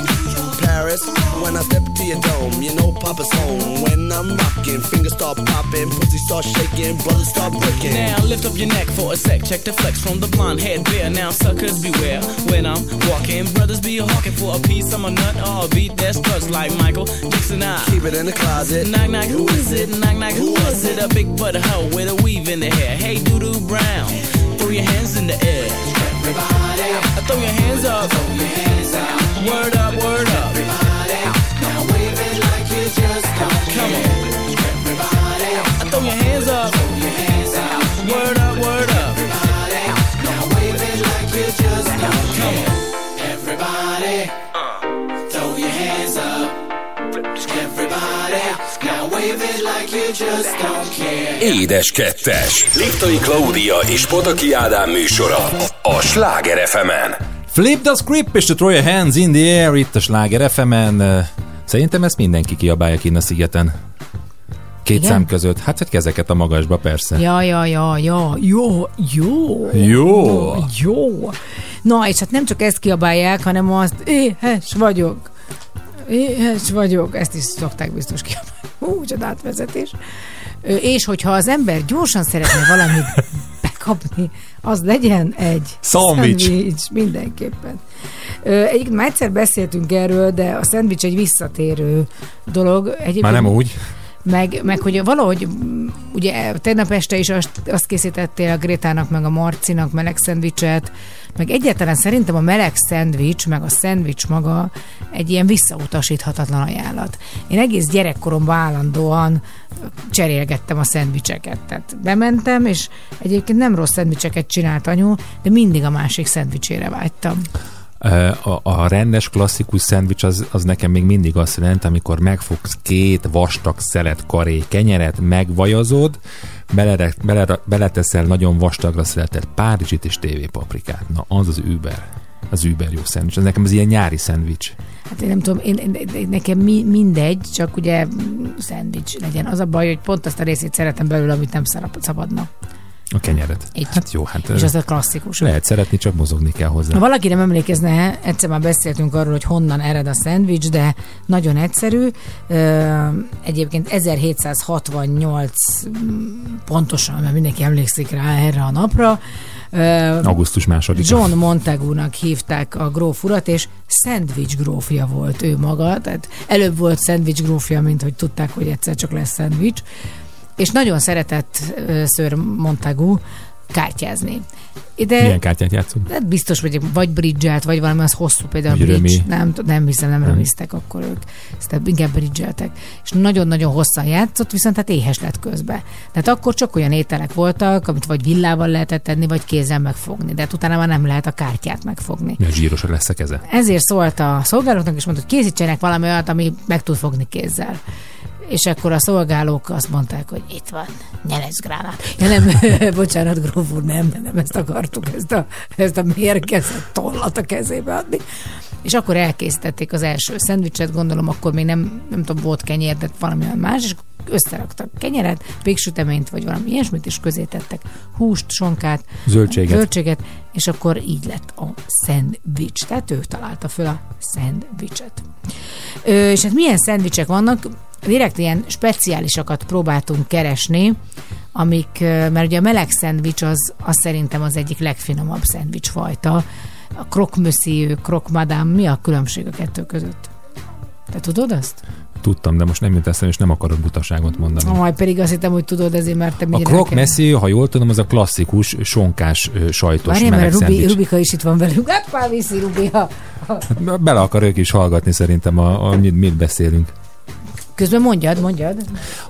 Paris. When I step to your dome, you know Papa's home. When I'm rocking, fingers start popping, pussy start shaking, brothers start breaking. Now lift up your neck for a sec. Check the flex from the blonde head bear. Now suckers beware when I'm walking. Brothers be hawking for a piece of my nut or a beat that struts like Michael Jackson. I Keep it in the closet. knock knock. Who is it? Knock knock. Who was it? A big butt hoe with a weave in the hair. Hey doo doo brown, throw your hands in the air. Everybody, throw your hands up. Word up, word up. Everybody. Now wave it like you just don't Come on. Everybody, throw your hands up. Édes kettes. Liptai Klaudia és Pataki Ádám műsora a Sláger fm Flip the script és to throw your hands in the air itt a Sláger FM-en. Szerintem ezt mindenki kiabálja kinn a szigeten. Két Igen? szám között. Hát, hogy kezeket a magasba, persze. Ja, ja, ja, ja, jó, jó. Jó. Jó. Na, és hát nem csak ezt kiabálják, hanem azt, éhes vagyok. Éhes vagyok. Ezt is szokták biztos kiabálni. Hú, csodát vezetés. Ö, És hogyha az ember gyorsan szeretne valamit bekapni, az legyen egy Szandvics. szendvics, mindenképpen. Egyébként már egyszer beszéltünk erről, de a szendvics egy visszatérő dolog. Egyébként Már nem úgy. Meg, meg hogy valahogy, mm, ugye tegnap este is azt, azt készítettél a Grétának, meg a Marcinak meleg szendvicset, meg egyáltalán szerintem a meleg szendvics, meg a szendvics maga egy ilyen visszautasíthatatlan ajánlat. Én egész gyerekkoromban állandóan cserélgettem a szendvicseket. Tehát bementem, és egyébként nem rossz szendvicseket csinált anyu, de mindig a másik szendvicsére vágytam. A, rendes klasszikus szendvics az, az nekem még mindig azt jelenti, amikor megfogsz két vastag szelet karé kenyeret, megvajazod, belere, belere, beleteszel nagyon vastagra szeletett párizsit és tévépaprikát. Na, az az über. Az über jó szendvics. Ez nekem az ilyen nyári szendvics. Hát én nem tudom, én, én, én- nekem mi, mindegy, csak ugye szendvics legyen. Az a baj, hogy pont azt a részét szeretem belőle, amit nem szabadna. A kenyeret. Így. Hát jó, hát És az a klasszikus. lehet szeretni, csak mozogni kell hozzá. Ha valaki nem emlékezne, egyszer már beszéltünk arról, hogy honnan ered a szendvics, de nagyon egyszerű. Egyébként 1768 mm, pontosan, mert mindenki emlékszik rá erre a napra. Augusztus második. John Montagu-nak hívták a gróf urat, és szendvics grófja volt ő maga, tehát előbb volt szendvics grófja, mint hogy tudták, hogy egyszer csak lesz szendvics. És nagyon szeretett Sir Montagu kártyázni. De Milyen kártyát játszunk? Hát biztos, hogy vagy bridge vagy valami, az hosszú, például Vagy bridge. römi. Nem, nem hiszem, nem römiztek akkor ők. Ezt inkább bridge És nagyon-nagyon hosszan játszott, viszont hát éhes lett közbe. Tehát akkor csak olyan ételek voltak, amit vagy villával lehetett tenni, vagy kézzel megfogni. De hát utána már nem lehet a kártyát megfogni. Milyen zsíros lesz a keze. Ezért szólt a szolgálóknak, és mondta, hogy készítsenek valami olyat, ami meg tud fogni kézzel. És akkor a szolgálók azt mondták, hogy itt van, nyelezgránát. Ja nem, bocsánat, gróf úr, nem, nem ezt akartuk, ezt a, ezt a mérgezett tollat a kezébe adni. És akkor elkészítették az első szendvicset, gondolom akkor még nem, nem tudom, volt kenyér, de valami más, és összeraktak kenyeret, végsüteményt, vagy valami ilyesmit, és közé tettek húst, sonkát, Zöldséget. zöldséget, és akkor így lett a szendvics. Tehát ő találta föl a szendvicset. Ö, és hát milyen szendvicsek vannak? Direkt ilyen speciálisakat próbáltunk keresni, amik, mert ugye a meleg szendvics az, az szerintem az egyik legfinomabb szendvics fajta. A croque madame, mi a különbség a kettő között? Te tudod azt? Tudtam, de most nem jut eszembe, és nem akarok butaságot mondani. Majd pedig azt hittem, hogy tudod, ezért mert te A nekem- messzi, ha jól tudom, az a klasszikus sonkás sajtos Várjál, mert Rubi. Rubika is itt van velünk. Hoppá, viszi Rubi. Ha. Hát Bele akar ők is hallgatni szerintem, a, a, mit, mit beszélünk. Közben mondjad, mondjad.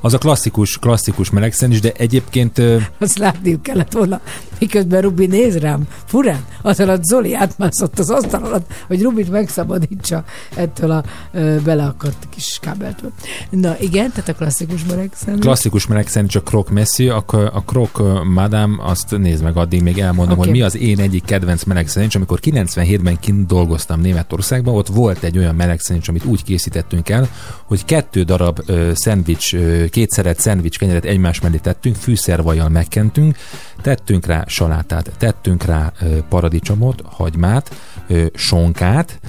Az a klasszikus, klasszikus meleg szendvics, de egyébként Azt látniuk kellett volna, miközben Rubi néz rám, furán, az alatt Zoli átmászott az asztal alatt, hogy Rubit megszabadítsa ettől a ö, beleakadt kis kábeltől. Na igen, tehát a klasszikus meleg szendvics. klasszikus meleg szendvics a croque messzi, a, a croque madame, azt nézd meg addig, még elmondom, Oké. hogy mi az én egyik kedvenc meleg szendvics. Amikor 97-ben kint dolgoztam Németországban, ott volt egy olyan meleg szendvics, amit úgy készítettünk el, hogy kettő darab ö, szendvics, ö, kétszeret szendvics kenyeret egymás mellé tettünk, fűszervajjal megkentünk, tettünk rá salátát, tettünk rá paradicsomot, hagymát, sonkát,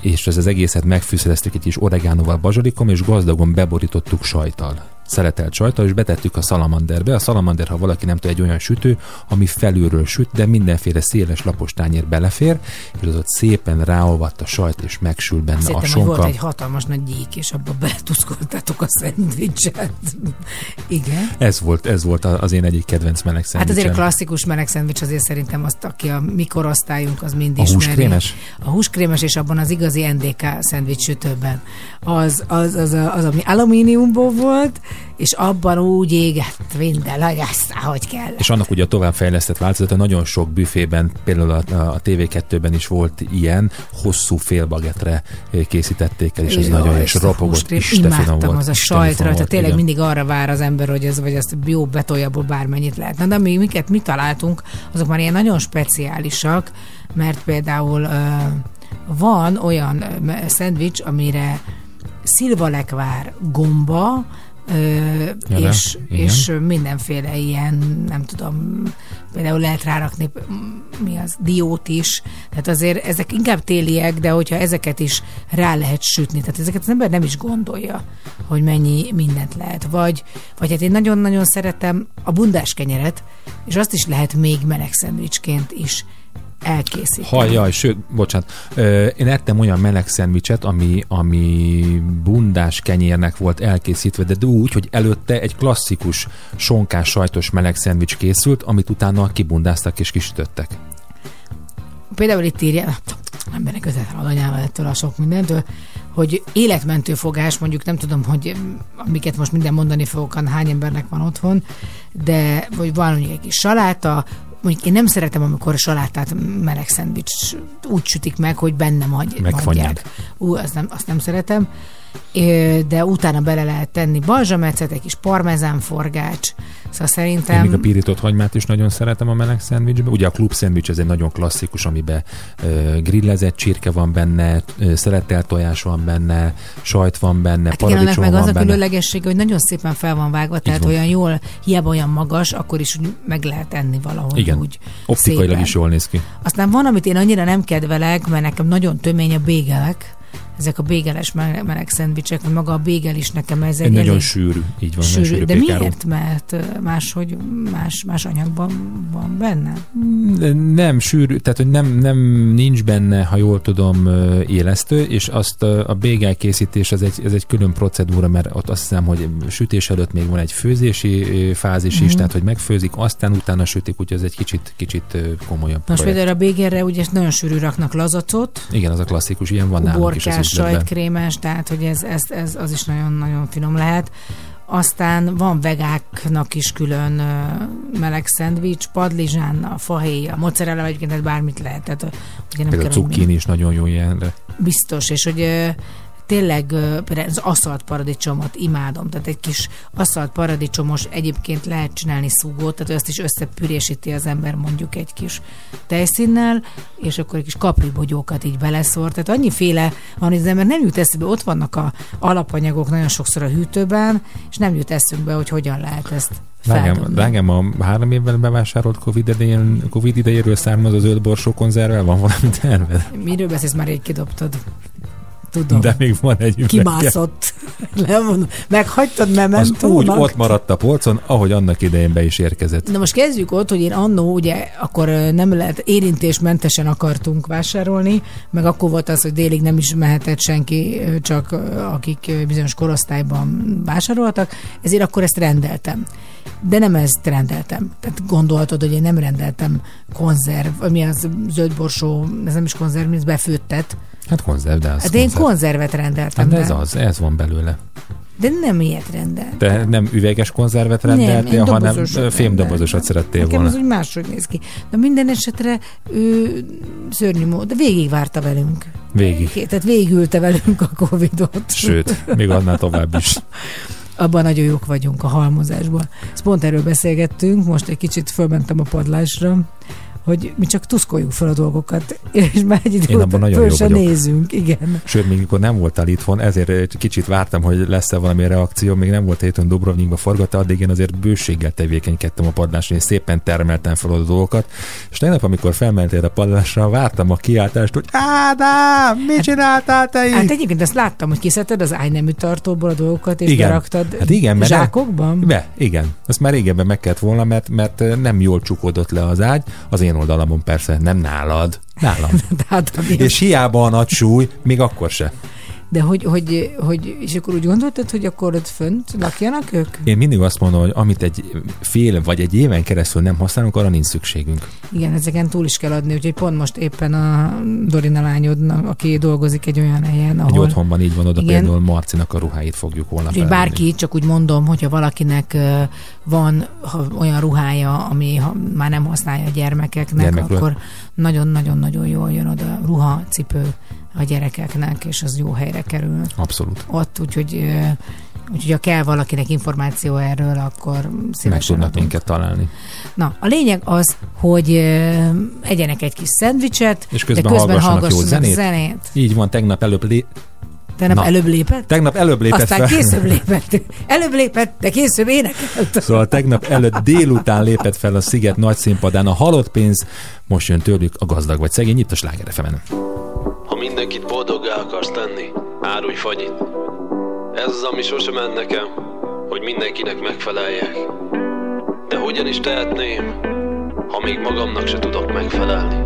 és ez az egészet megfűszereztük egy kis oregánóval, bazsalikom, és gazdagon beborítottuk sajtal szeletelt sajtal, és betettük a szalamanderbe. A szalamander, ha valaki nem tud, egy olyan sütő, ami felülről süt, de mindenféle széles lapos tányér belefér, és az ott szépen ráolvadt a sajt, és megsül benne Azt a hogy volt sonka. egy hatalmas nagy gyík, és abba beletuszkoltátok a szendvicset. Igen. Ez volt, ez volt a- az én egyik kedvenc meleg Hát azért a szendvicsem. klasszikus meleg szendvics azért szerintem azt, aki a mi korosztályunk, az mind A ismeri. húskrémes? A húskrémes, és abban az igazi NDK szendvics sütőben. Az, az, az, az, az, ami alumíniumból volt, és abban úgy égett minden, hogy ahogy kell. És annak ugye a továbbfejlesztett változata nagyon sok büfében, például a, a TV2-ben is volt ilyen, hosszú félbagetre készítették el, és ez nagyon, és ezt ropogott, Isten finom Imádtam volt. az a isteni sajt finom rajta, volt, tényleg igen. mindig arra vár az ember, hogy ez vagy azt jó betoljaból bármennyit lehet. Na, de mi, miket mi találtunk, azok már ilyen nagyon speciálisak, mert például ö, van olyan ö, szendvics, amire szilvalekvár gomba, Ö, és? Igen. és mindenféle ilyen, nem tudom, például lehet rárakni, m- mi az, diót is, tehát azért ezek inkább téliek, de hogyha ezeket is rá lehet sütni, tehát ezeket az ember nem is gondolja, hogy mennyi mindent lehet. Vagy, vagy hát én nagyon-nagyon szeretem a bundás kenyeret, és azt is lehet még meleg szendvicsként is elkészíteni. Hajjaj, sőt, bocsánat, ö, én ettem olyan meleg szendvicset, ami, ami bundás kenyérnek volt elkészítve, de úgy, hogy előtte egy klasszikus sonkás sajtos meleg szendvics készült, amit utána kibundáztak és kisütöttek. például itt írja, embernek között alanyával ettől a sok mindentől, hogy életmentő fogás, mondjuk nem tudom, hogy amiket most minden mondani fogok, hány embernek van otthon, de vagy van mondjuk egy kis saláta, mondjuk én nem szeretem, amikor salátát meleg szendvics úgy sütik meg, hogy benne magy, Megfonják. magyják. Ú, azt nem, azt nem szeretem. De utána bele lehet tenni balzsamecet, egy kis parmezán forgács. Szóval Én szerintem... még a pirított hagymát is nagyon szeretem a meleg szendvicsbe. Ugye a klub szendvics ez egy nagyon klasszikus, amiben grillezett csirke van benne, ö, szeletelt tojás van benne, sajt van benne, Hát igen, paradicsom meg van az a benne. különlegessége, hogy nagyon szépen fel van vágva, tehát van. olyan jól, hiába olyan magas, akkor is meg lehet enni valahogy Igen, úgy optikailag szépen. is jól néz ki. Aztán van, amit én annyira nem kedvelek, mert nekem nagyon tömény a bégelek, ezek a bégeles meleg, szendvicsek, vagy maga a bégel is nekem ez egy Egy nagyon elég sűrű, így van, sűrű. sűrű De pékáró. miért? Mert máshogy más, más anyagban van benne? Nem sűrű, tehát hogy nem, nem nincs benne, ha jól tudom, élesztő, és azt a bégel készítés, ez egy, ez egy külön procedúra, mert ott azt hiszem, hogy sütés előtt még van egy főzési fázis Mhm. is, tehát hogy megfőzik, aztán utána sütik, úgyhogy ez egy kicsit, kicsit komolyabb Most projekt. például a bégerre ugye nagyon sűrű raknak lazacot, Igen, az a klasszikus, ilyen van nálunk üzletben. sajtkrémes, tehát hogy ez, ez, ez az is nagyon-nagyon finom lehet. Aztán van vegáknak is külön meleg szendvics, padlizsán, a fahéj, a mozzarella, vagy egyébként ez bármit lehet. Tehát, ugye nem Például kell, hogy cukkini is nagyon jó ilyenre. biztos, és hogy tényleg az aszalt paradicsomot imádom, tehát egy kis aszalt paradicsomos egyébként lehet csinálni szúgót, tehát azt is összepürésíti az ember mondjuk egy kis tejszínnel, és akkor egy kis kapribogyókat így beleszór, tehát annyiféle van, hogy az ember nem jut eszébe, ott vannak a alapanyagok nagyon sokszor a hűtőben, és nem jut eszünkbe, hogy hogyan lehet ezt Drágám, drágám, a három évvel bevásárolt Covid, idején, COVID idejéről származó zöld borsó konzervvel van valami terved? Miről beszélsz, már rég kidobtad? Tudom. De még van egy üveg. Kimászott. Lemondom. Meghagytad, mert Az úgy ott maradt a polcon, ahogy annak idején be is érkezett. Na most kezdjük ott, hogy én annó ugye akkor nem lehet érintésmentesen akartunk vásárolni, meg akkor volt az, hogy délig nem is mehetett senki, csak akik bizonyos korosztályban vásároltak, ezért akkor ezt rendeltem. De nem ezt rendeltem. Tehát gondoltad, hogy én nem rendeltem konzerv, mi az zöldborsó, ez nem is konzerv, ez befőttet. Hát konzerv, de az Hát én konzerv. konzervet rendeltem. Hát ez be. az, ez van belőle. De nem ilyet rendeltem. Te nem üveges konzervet Nem, rendeltél, én hanem fémdobozosat szerettél Nekem volna. az úgy máshogy néz ki. De minden esetre ő szörnyű mód, de végigvárta velünk. Végig. Tehát végigülte velünk a Covidot. Sőt, még annál tovább is. Abban nagyon jók vagyunk a halmozásban. Ezt pont erről beszélgettünk, most egy kicsit fölmentem a padlásra, hogy mi csak tuszkoljuk fel a dolgokat, és már egy idő Én abban nagyon jó vagyok. nézünk. Igen. Sőt, még mikor nem voltál itthon, ezért egy kicsit vártam, hogy lesz-e valami reakció, még nem volt héten Dubrovnikba forgatta, addig én azért bőséggel tevékenykedtem a padláson, és szépen termeltem fel a dolgokat. És tegnap, amikor felmentél a padlásra, vártam a kiáltást, hogy Ádám, mit csináltál te itt? Hát egyébként ezt láttam, hogy kiszedted az ágynemű tartóból a dolgokat, és Igen. beraktad Hát igen, mert zsákokban? Be, igen. Azt már régebben meg kellett volna, mert, mert nem jól csukódott le az ágy, az én oldalamon persze, nem nálad, nálam. Tehát, és hiába a nagy súly, még akkor se. De hogy, hogy, hogy, és akkor úgy gondoltad, hogy akkor ott fönt lakjanak ők? Én mindig azt mondom, hogy amit egy fél vagy egy éven keresztül nem használunk, arra nincs szükségünk. Igen, ezeken túl is kell adni, úgyhogy pont most éppen a Dorina lányodnak, aki dolgozik egy olyan helyen, Egy ahol... otthonban így van, oda Igen. például Marcinak a ruháit fogjuk holnap Úgyhogy bárki, csak úgy mondom, hogyha valakinek van ha olyan ruhája, ami ha már nem használja a gyermekeknek, Gyermekről. akkor nagyon-nagyon-nagyon jól jön oda ruha, cipő a gyerekeknek, és az jó helyre kerül Abszolút. ott, úgyhogy, úgyhogy ha kell valakinek információ erről, akkor Meg szívesen tudnak adunk. minket találni. Na, a lényeg az, hogy egyenek egy kis szendvicset, És közben, de közben hallgassanak jó hallgassanak zenét. zenét. Így van, tegnap előbb. Tegnap Na. előbb lépett? Tegnap előbb lépett Aztán fel. később lépett. Előbb lépett, de később énekelt. Szóval tegnap előtt délután lépett fel a Sziget nagy színpadán a halott pénz, most jön tőlük a gazdag vagy szegény, itt a Sláger Ha mindenkit boldoggá akarsz tenni, árulj fagyit. Ez az, ami sosem ment nekem, hogy mindenkinek megfeleljek. De hogyan is tehetném, ha még magamnak se tudok megfelelni?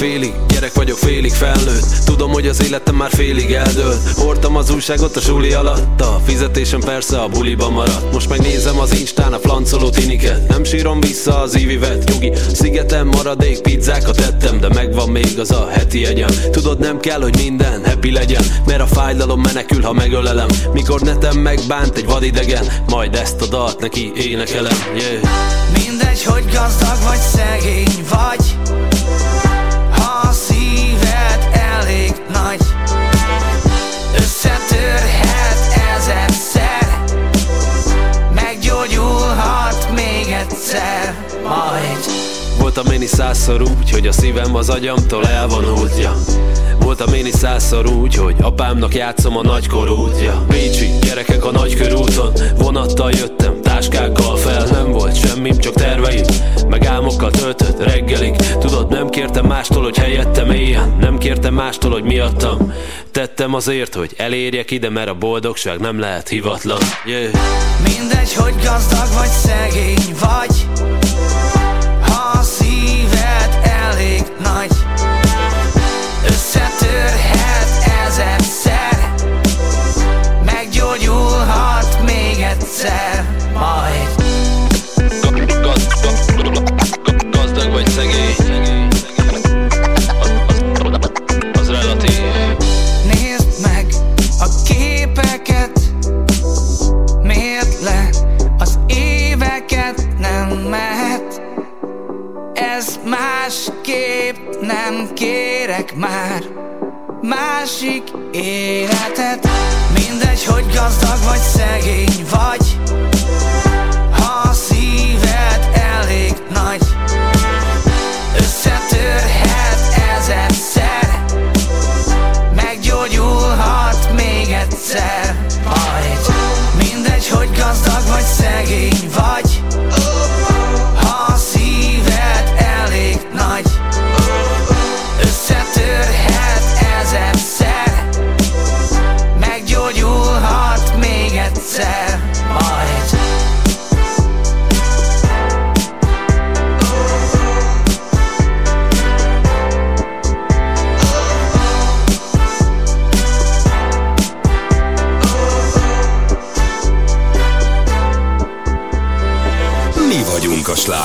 Félig gyerek vagyok, félig felnőtt. Tudom, hogy az életem már félig eldőlt. Hordtam az újságot a suli alatt. A fizetésem persze a buliba maradt. Most megnézem az Instán a flancoló tiniket. Nem sírom vissza az ívivet Nyugi, szigeten maradék pizzákat ettem De megvan még az a heti egyem Tudod, nem kell, hogy minden happy legyen Mert a fájdalom menekül, ha megölelem. Mikor netem megbánt egy vadidegen Majd ezt a dalt neki énekelem. Yeah. Mindegy, hogy gazdag vagy szegény vagy Voltam én is százszor úgy, hogy a szívem az agyamtól elvonultja Voltam én is százszor úgy, hogy apámnak játszom a nagykorút ja. Bécsi gyerekek a nagykörúton Vonattal jöttem, táskákkal fel. Nem volt semmim, csak terveim Meg álmokkal töltött reggelig. Tudod, nem kértem mástól, hogy helyettem éljen. Nem kértem mástól, hogy miattam. Tettem azért, hogy elérjek ide Mert a boldogság nem lehet hivatlan. Yeah. Mindegy, hogy gazdag vagy szegény vagy egyszer Majd. Gazdag vagy szegény. Az relatív. Nézd meg a képeket. Miért le az éveket nem mehet? Ez másképp nem kérek már Másik életet. Mindegy, hogy gazdag vagy szegény vagy. Ha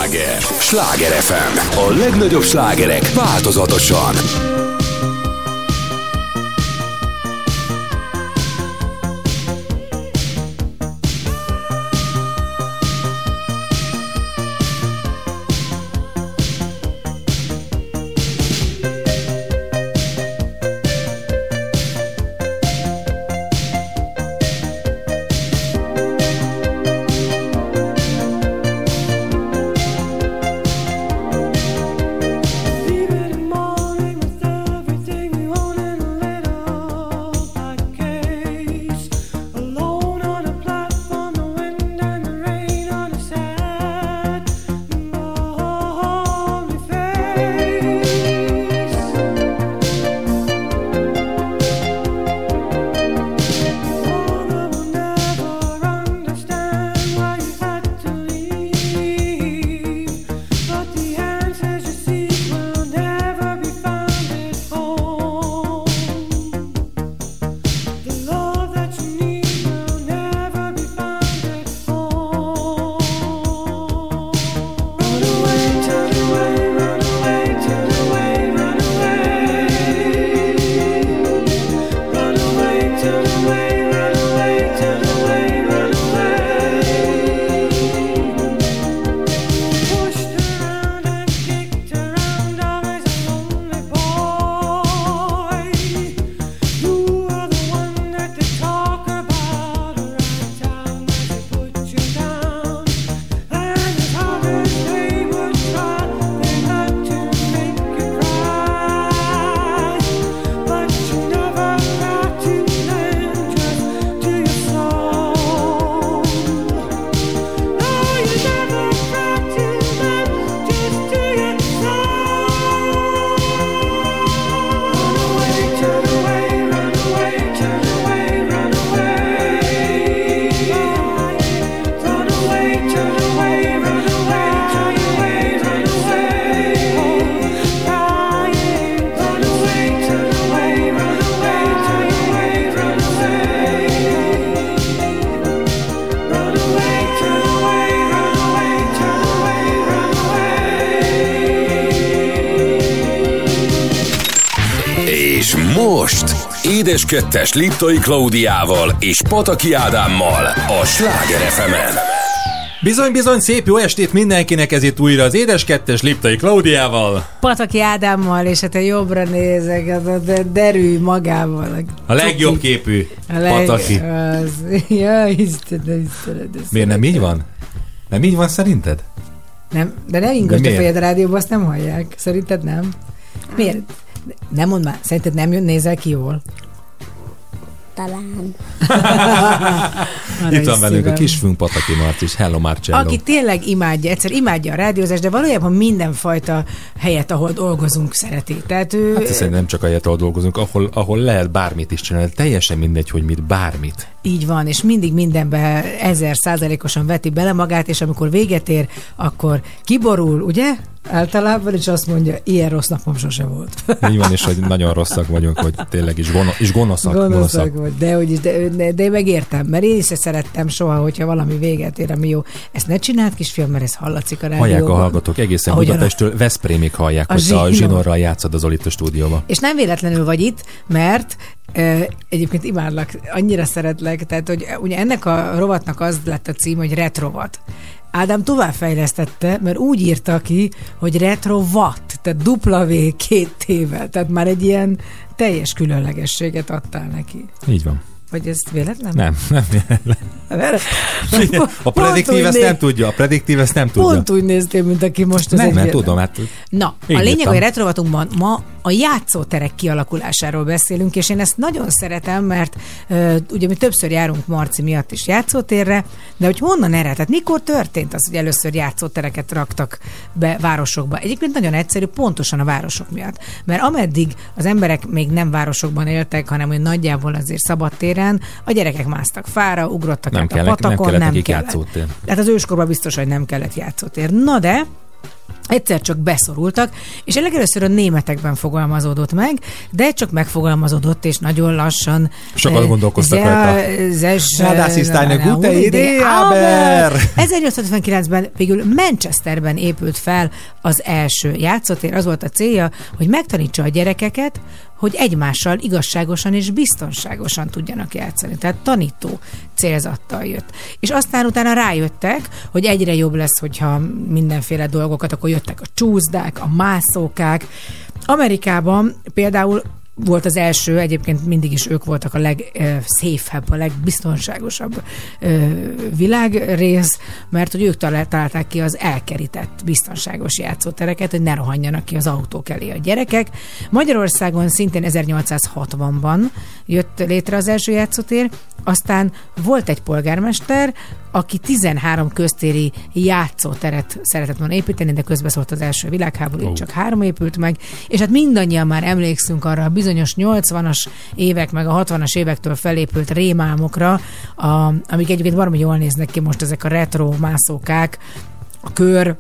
sláger. Sláger FM. A legnagyobb slágerek változatosan. Édes Kettes Liptai Klaudiával és Pataki Ádámmal a Sláger fm Bizony, bizony, szép jó estét mindenkinek, ez itt újra az Édes Kettes Liptai Klaudiával. Pataki Ádámmal, és hát a jobbra nézek, az a de- derű magával. A legjobb képű A leg... Pataki. Az... Ja, Istenem, Istenem. Miért nem így van? Nem így van szerinted? Nem, de ne ingasd a fejed a rádióba, azt nem hallják. Szerinted nem? Miért? Nem mondd már, szerinted nem jön, nézel ki jól? Talán. Itt van velünk a kisfünk Pataki Marcis. Hello Marcello. Aki tényleg imádja, egyszer imádja a rádiózást, de valójában mindenfajta helyet, ahol dolgozunk, szereti. Tehát ő... Hát szerintem nem csak a ahol dolgozunk, ahol, ahol lehet bármit is csinálni. Teljesen mindegy, hogy mit, bármit. Így van, és mindig mindenbe ezer százalékosan veti bele magát, és amikor véget ér, akkor kiborul, ugye? Általában, és azt mondja, ilyen rossz napom sose volt. Így van, és hogy nagyon rosszak vagyunk, hogy tényleg is, gono, is gonoszak. Gonoszak gonoszak. volt, de, hogy is, de, de, de én megértem, mert én is szerettem soha, hogyha valami véget ér, ami jó. Ezt ne csináld, kisfiam, mert ez hallatszik a rádióban. Hallják a hallgatók, egészen Ahogyan a- Budapestről Veszprémig hallják, a hogy a zsinór. zsinórral játszod az Olit a stúdióba. És nem véletlenül vagy itt, mert egyébként imádlak, annyira szeretlek, tehát hogy ugye ennek a rovatnak az lett a cím, hogy retrovat. Ádám továbbfejlesztette, mert úgy írta ki, hogy retrovat, tehát dupla V két tével, tehát már egy ilyen teljes különlegességet adtál neki. Így van. Vagy ez véletlen? Nem, nem. Mert- Figyelj, A prediktív ezt nem tudja, a prediktív ezt nem tudja. Pont úgy néztél, mint aki most az nem, nem tudom, hát Na, a lényeg, írtam. hogy retrovatunkban ma a játszóterek kialakulásáról beszélünk, és én ezt nagyon szeretem, mert uh, ugye mi többször járunk Marci miatt is játszótérre, de hogy honnan ered? Tehát mikor történt az, hogy először játszótereket raktak be városokba? Egyébként nagyon egyszerű, pontosan a városok miatt. Mert ameddig az emberek még nem városokban éltek, hanem hogy nagyjából azért szabadtéren, a gyerekek másztak fára, ugrottak nem át a kellett, nem patakon, kellett nem kellett. játszótér. Tehát az őskorban biztos, hogy nem kellett játszótér. Na de, egyszer csak beszorultak, és legelőször a németekben fogalmazódott meg, de csak megfogalmazódott, és nagyon lassan... Sokat eh, gondolkoztak rajta. das ist eine gute Idee, aber- aber- 1859-ben végül Manchesterben épült fel az első játszótér. Az volt a célja, hogy megtanítsa a gyerekeket, hogy egymással igazságosan és biztonságosan tudjanak játszani. Tehát tanító célzattal jött. És aztán utána rájöttek, hogy egyre jobb lesz, hogyha mindenféle dolgokat, akkor jöttek a csúszdák, a mászókák. Amerikában például volt az első, egyébként mindig is ők voltak a legszéfebb, a legbiztonságosabb világrész, mert hogy ők talál- találták ki az elkerített biztonságos játszótereket, hogy ne rohanjanak ki az autók elé a gyerekek. Magyarországon szintén 1860-ban jött létre az első játszótér, aztán volt egy polgármester, aki 13 köztéri játszóteret szeretett volna építeni, de közbeszólt az első világháború, Ó. csak három épült meg, és hát mindannyian már emlékszünk arra a bizonyos 80-as évek, meg a 60-as évektől felépült rémálmokra, a, amik egyébként valami jól néznek ki most ezek a retro mászókák, a kör,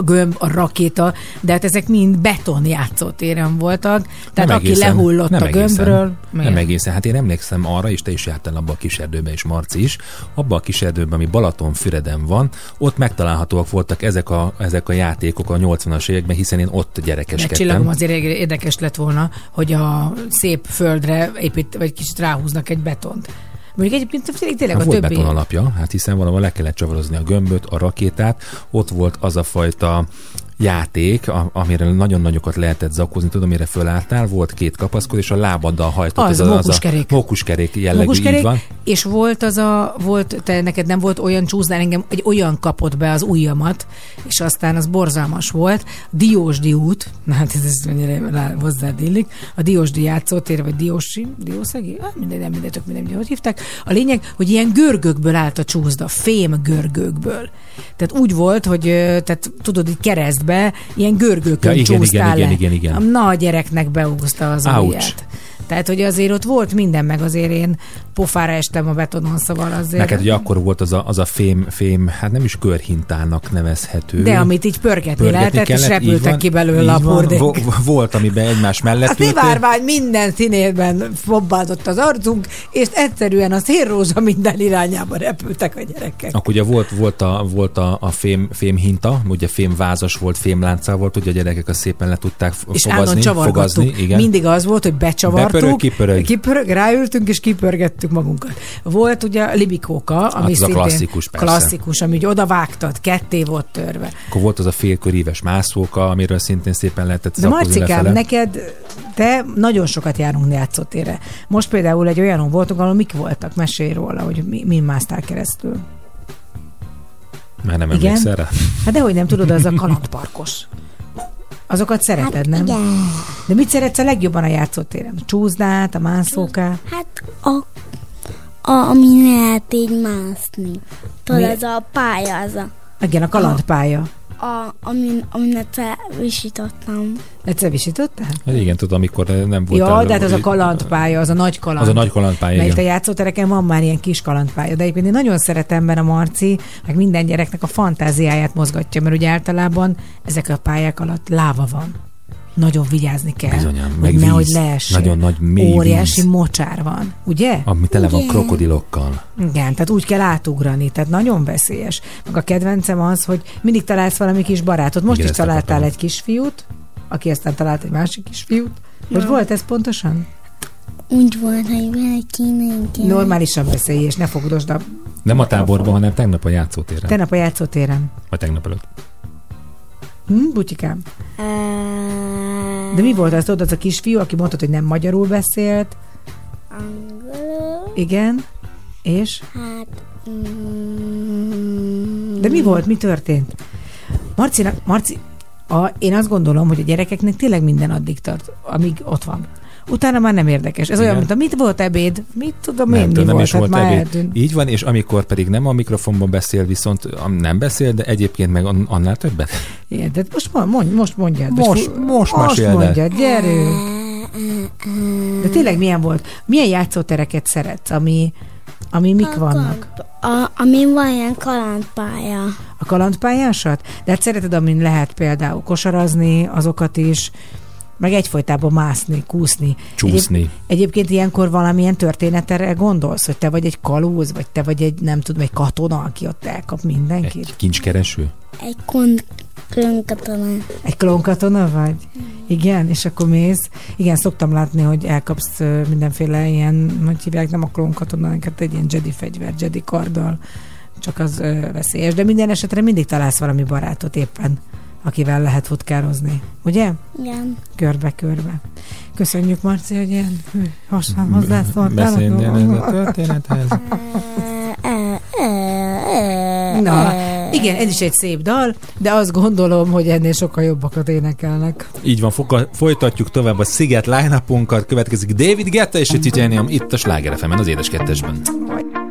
a gömb, a rakéta, de hát ezek mind beton játszótéren voltak, tehát Nem aki egészen, lehullott nem a egészen. gömbről... Nem egészen. Hát én emlékszem arra, és te is jártál abba a kis erdőbe, és Marci is, abba a kis erdőben, ami Balatonfüreden van, ott megtalálhatóak voltak ezek a, ezek a játékok a 80-as években, hiszen én ott Mert gyerekeskedtem. csillagom azért érdekes lett volna, hogy a szép földre épít, vagy kicsit ráhúznak egy betont. Mondjuk egyébként tényleg, Hát a volt többi... beton alapja, hát hiszen valahol le kellett csavarozni a gömböt, a rakétát, ott volt az a fajta játék, a- amire nagyon nagyokat lehetett zakózni, tudom, mire fölálltál, volt két kapaszkod, és a lábaddal hajtott. Az, ez a, mókuskerék. a mókuskerék jellegű, Mókuskerék, így van. és volt az a, volt, te neked nem volt olyan csúsznál, engem egy olyan kapott be az ujjamat, és aztán az borzalmas volt. Diósdi út, na hát ez, ez mennyire hozzád illik, a Diósdi játszótér, vagy Diósi, Diószegi, ah, mindegy, nem mindegy, tök mindegy, hogy hívták. A lényeg, hogy ilyen görgökből állt a csúszda, fém görgökből. Tehát úgy volt, hogy tehát tudod, így keresztbe ilyen görgőkön Ja, igen, csúsztál igen, le. igen, igen, igen. Na, a gyereknek beúzta az Ouch. ujját. Tehát, hogy azért ott volt minden, meg azért én pofára estem a betonon, szóval azért... Neked ugye akkor volt az a, az a fém, fém, hát nem is körhintának nevezhető. De amit így pörgetni, lehetett, és így repültek van, ki belőle a van. hordék. Vo- volt, amiben egymás mellett Hát mi ültél. várvány minden színében fobbázott az arcunk, és egyszerűen a szélrózsa minden irányába repültek a gyerekek. Akkor ugye volt, volt, a, volt a, a fém, fém hinta, ugye fém vázas volt, fém lánccal volt, ugye a gyerekek azt szépen le tudták És fogazni, fogazni. Igen. Mindig az volt, hogy becsavartuk. Bepörög, kipörög. kipörög. Ráültünk, és kipörgettük magunkat. Volt ugye a libikóka, ami Hát az a szintén klasszikus, persze. klasszikus, ami oda vágtad, ketté volt törve. Akkor volt az a félköríves mászóka, amiről szintén szépen lehetett De Marcikám, lefele. neked, te nagyon sokat járunk játszótérre. Most például egy olyanon voltunk, ahol mik voltak, mesélj róla, hogy mi, mi másztál keresztül. Már nem Igen? emlékszel rá? Hát dehogy nem tudod, az a kalandparkos. Azokat szereted, Hát nem? igen. De mit szeretsz a legjobban a játszótéren? A csúszdát, a mászókát? Hát a, a, amin lehet így mászni. Tudod, ez a pálya, az a, Igen, a kalandpálya. A amin, amin visítottam. Egyszer visítottál? Hát igen, tudom, amikor nem volt. Ja, de hát az a kalandpálya, az a nagy kaland. Az a nagy kalandpálya, Mert itt a igen. játszótereken van már ilyen kis kalandpálya, de egyébként én nagyon szeretem, mert a Marci, meg minden gyereknek a fantáziáját mozgatja, mert ugye általában ezek a pályák alatt láva van. Nagyon vigyázni kell. Bizonyám, hogy meg nehogy víz. leessen. Nagyon nagy, mély Óriási víz. mocsár van, ugye? Ami tele van krokodilokkal. Igen, tehát úgy kell átugrani, tehát nagyon veszélyes. Meg a kedvencem az, hogy mindig találsz valami kis barátot. Most Igen, is találtál akartam. egy kisfiút, aki aztán talált egy másik kisfiút. Hogy Ja. volt ez pontosan? Úgy volt, hogy vele kéne, kéne. Normálisan beszélj, és ne fogdosd a... Nem a táborban, hanem tegnap a játszótéren. Tegnap a játszótéren. Vagy tegnap előtt. Hm, butyikám? De mi volt az, tudod, az a kisfiú, aki mondta, hogy nem magyarul beszélt? Angolul, Igen. És? hát... Mm, De mi volt? Mi történt? Marcinak, Marci, a, én azt gondolom, hogy a gyerekeknek tényleg minden addig tart, amíg ott van. Utána már nem érdekes. Ez olyan, Igen. mint a mit volt ebéd? Mit tudom én, nem, mi tudom, nem volt? is Hát volt már ebéd. eltűnt. Így van, és amikor pedig nem a mikrofonban beszél, viszont am- nem beszél, de egyébként meg an- annál többet. Igen, tehát most, mond, mondj, most mondjad. Most- most most mondjad, gyerünk. De tényleg milyen volt? Milyen játszótereket szeretsz, ami, ami mik vannak? A, amin van ilyen kalandpálya. A kalandpályásat? De hát szereted, amin lehet például kosarazni, azokat is, meg egyfolytában mászni, kúszni. Csúszni. Egyéb, egyébként ilyenkor valamilyen történetre gondolsz, hogy te vagy egy kalóz, vagy te vagy egy, nem tudom, egy katona, aki ott elkap mindenkit? Egy kincskereső. Egy kon- klonkatona. Egy klónkatona vagy? Igen, és akkor mész. Igen, szoktam látni, hogy elkapsz mindenféle ilyen, hogy hívják, nem a klónkatonákat, egy ilyen Jedi fegyver, Jedi karddal, csak az ö, veszélyes. De minden esetre mindig találsz valami barátot éppen, akivel lehet futkározni. Ugye? Igen. Körbe-körbe. Köszönjük, Marci, hogy ilyen hosszan hozzászóltál. Beszélnél ez a történethez? Na, igen, ez is egy szép dal, de azt gondolom, hogy ennél sokkal jobbakat énekelnek. Így van, foka, folytatjuk tovább a Sziget line következik David Guetta és a Titanium itt a Sláger az édes kettesben. You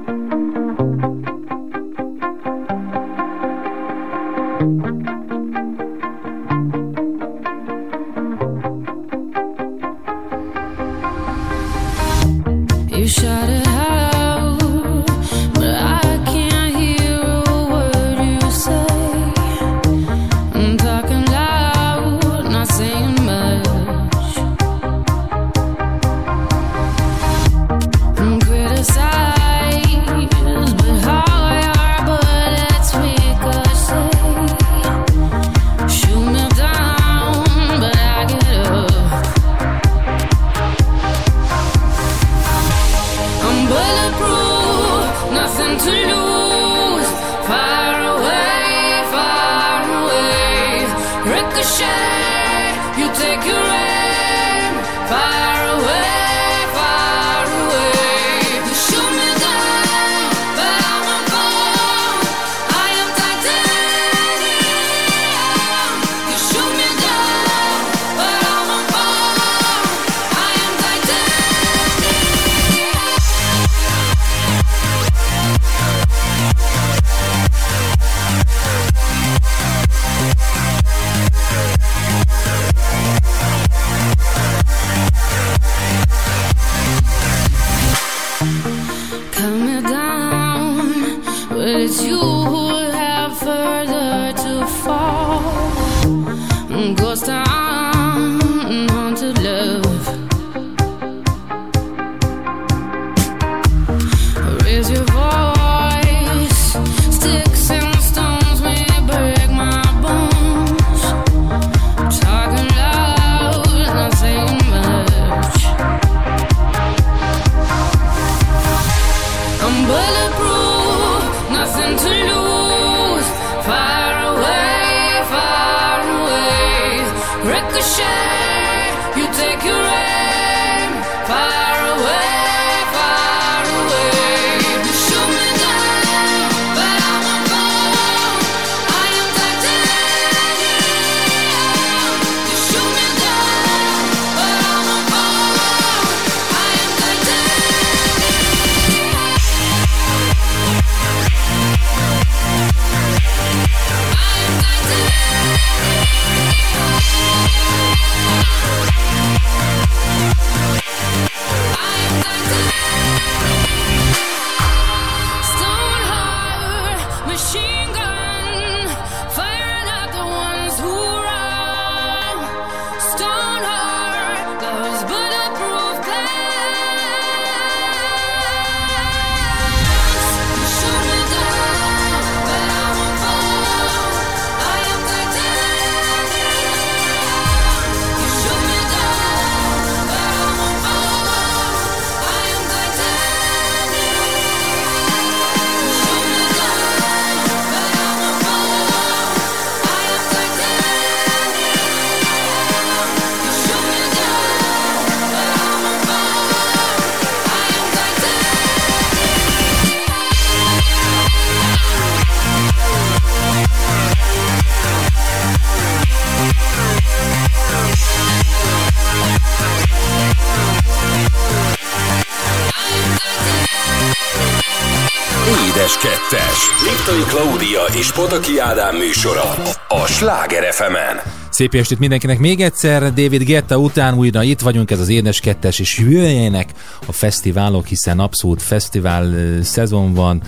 Liptai Klaudia és Pataki Ádám műsora a Sláger fm Szép estét mindenkinek még egyszer. David Getta után újra itt vagyunk, ez az Édes Kettes, és jöjjenek a fesztiválok, hiszen abszolút fesztivál szezon van.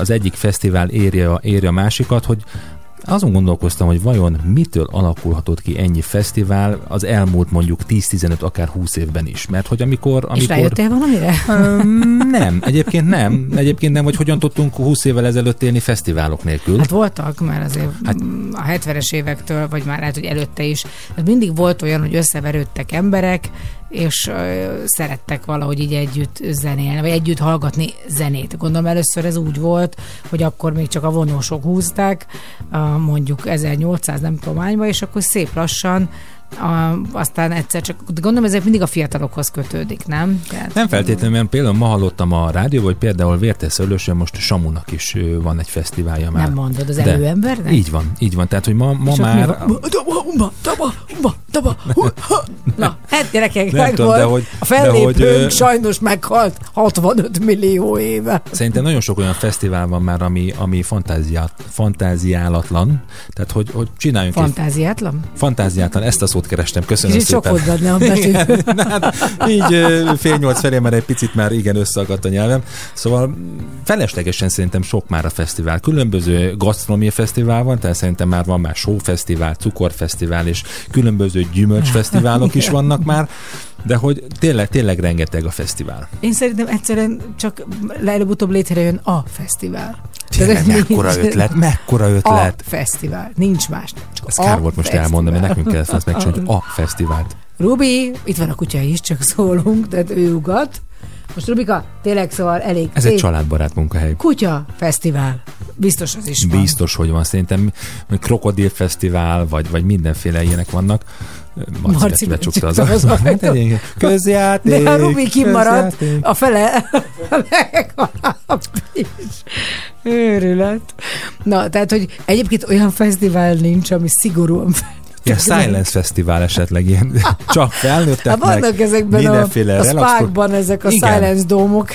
Az egyik fesztivál érje, érje a másikat, hogy azon gondolkoztam, hogy vajon mitől alakulhatott ki ennyi fesztivál az elmúlt mondjuk 10-15, akár 20 évben is. Mert hogy amikor... És amikor rájöttél valamire? Nem, egyébként nem. Egyébként nem, hogy hogyan tudtunk 20 évvel ezelőtt élni fesztiválok nélkül. Hát voltak, mert azért hát, a 70-es évektől, vagy már lehet, hogy előtte is, hát mindig volt olyan, hogy összeverődtek emberek, és szerettek valahogy így együtt zenélni, vagy együtt hallgatni zenét. Gondolom először ez úgy volt, hogy akkor még csak a vonósok húzták, mondjuk 1800 nem tudom és akkor szép lassan a, aztán egyszer csak, gondolom ezek mindig a fiatalokhoz kötődik, nem? Tehát, Nem feltétlenül, mert például ma hallottam a rádióban, hogy például Vértes Szőlősön most Samunak is van egy fesztiválja már. Nem mondod, az előembernek? Így van, így van. Tehát, hogy ma, ma már... Daba, umba, daba, umba, daba. Na, hát gyerekek, Nem meg tudom, volt. de hogy- a fellépőnk de hogy, sajnos meghalt 65 millió éve. Szerintem nagyon sok olyan fesztivál van már, ami, ami fantáziát, fantáziálatlan. Tehát, hogy, hogy csináljunk egy Fantáziátlan? fantáziátlan, ezt a szót kerestem, köszönöm Kicsit sok szépen. volt benne a betű. Igen, hát, így fél nyolc felé már egy picit már igen összeakadt a nyelvem. Szóval feleslegesen szerintem sok már a fesztivál. Különböző gasztronómia fesztivál van, tehát szerintem már van már sófesztivál, cukorfesztivál és különböző gyümölcsfesztiválok is vannak már, de hogy tényleg, tényleg rengeteg a fesztivál. Én szerintem egyszerűen csak előbb-utóbb létrejön a fesztivál. Tényleg, mekkora nincs- ötlet, mekkora A ötlet. fesztivál. Nincs más. Csak Ez a kár volt most fesztivál. elmondani, mert nekünk kellett azt megcsinálni, hogy a fesztivált. Rubi, itt van a kutya is, csak szólunk, tehát ő ugat. Most Rubika, tényleg szóval elég Ez egy családbarát munkahely. Kutya fesztivál. Biztos az is van. Biztos, hogy van. Szerintem krokodilfesztivál, vagy, vagy mindenféle ilyenek vannak. Marci, Marci becsukta az, ajtót. az Közjáték. De ha Rubi kimaradt, közjáték. a fele legalább is. Őrület. Na, tehát, hogy egyébként olyan fesztivál nincs, ami szigorúan fel. Ilyen Silence Fesztivál esetleg ilyen csak Hát felnőttek vannak ezekben a, a spákban ezek a Igen. silence dómok.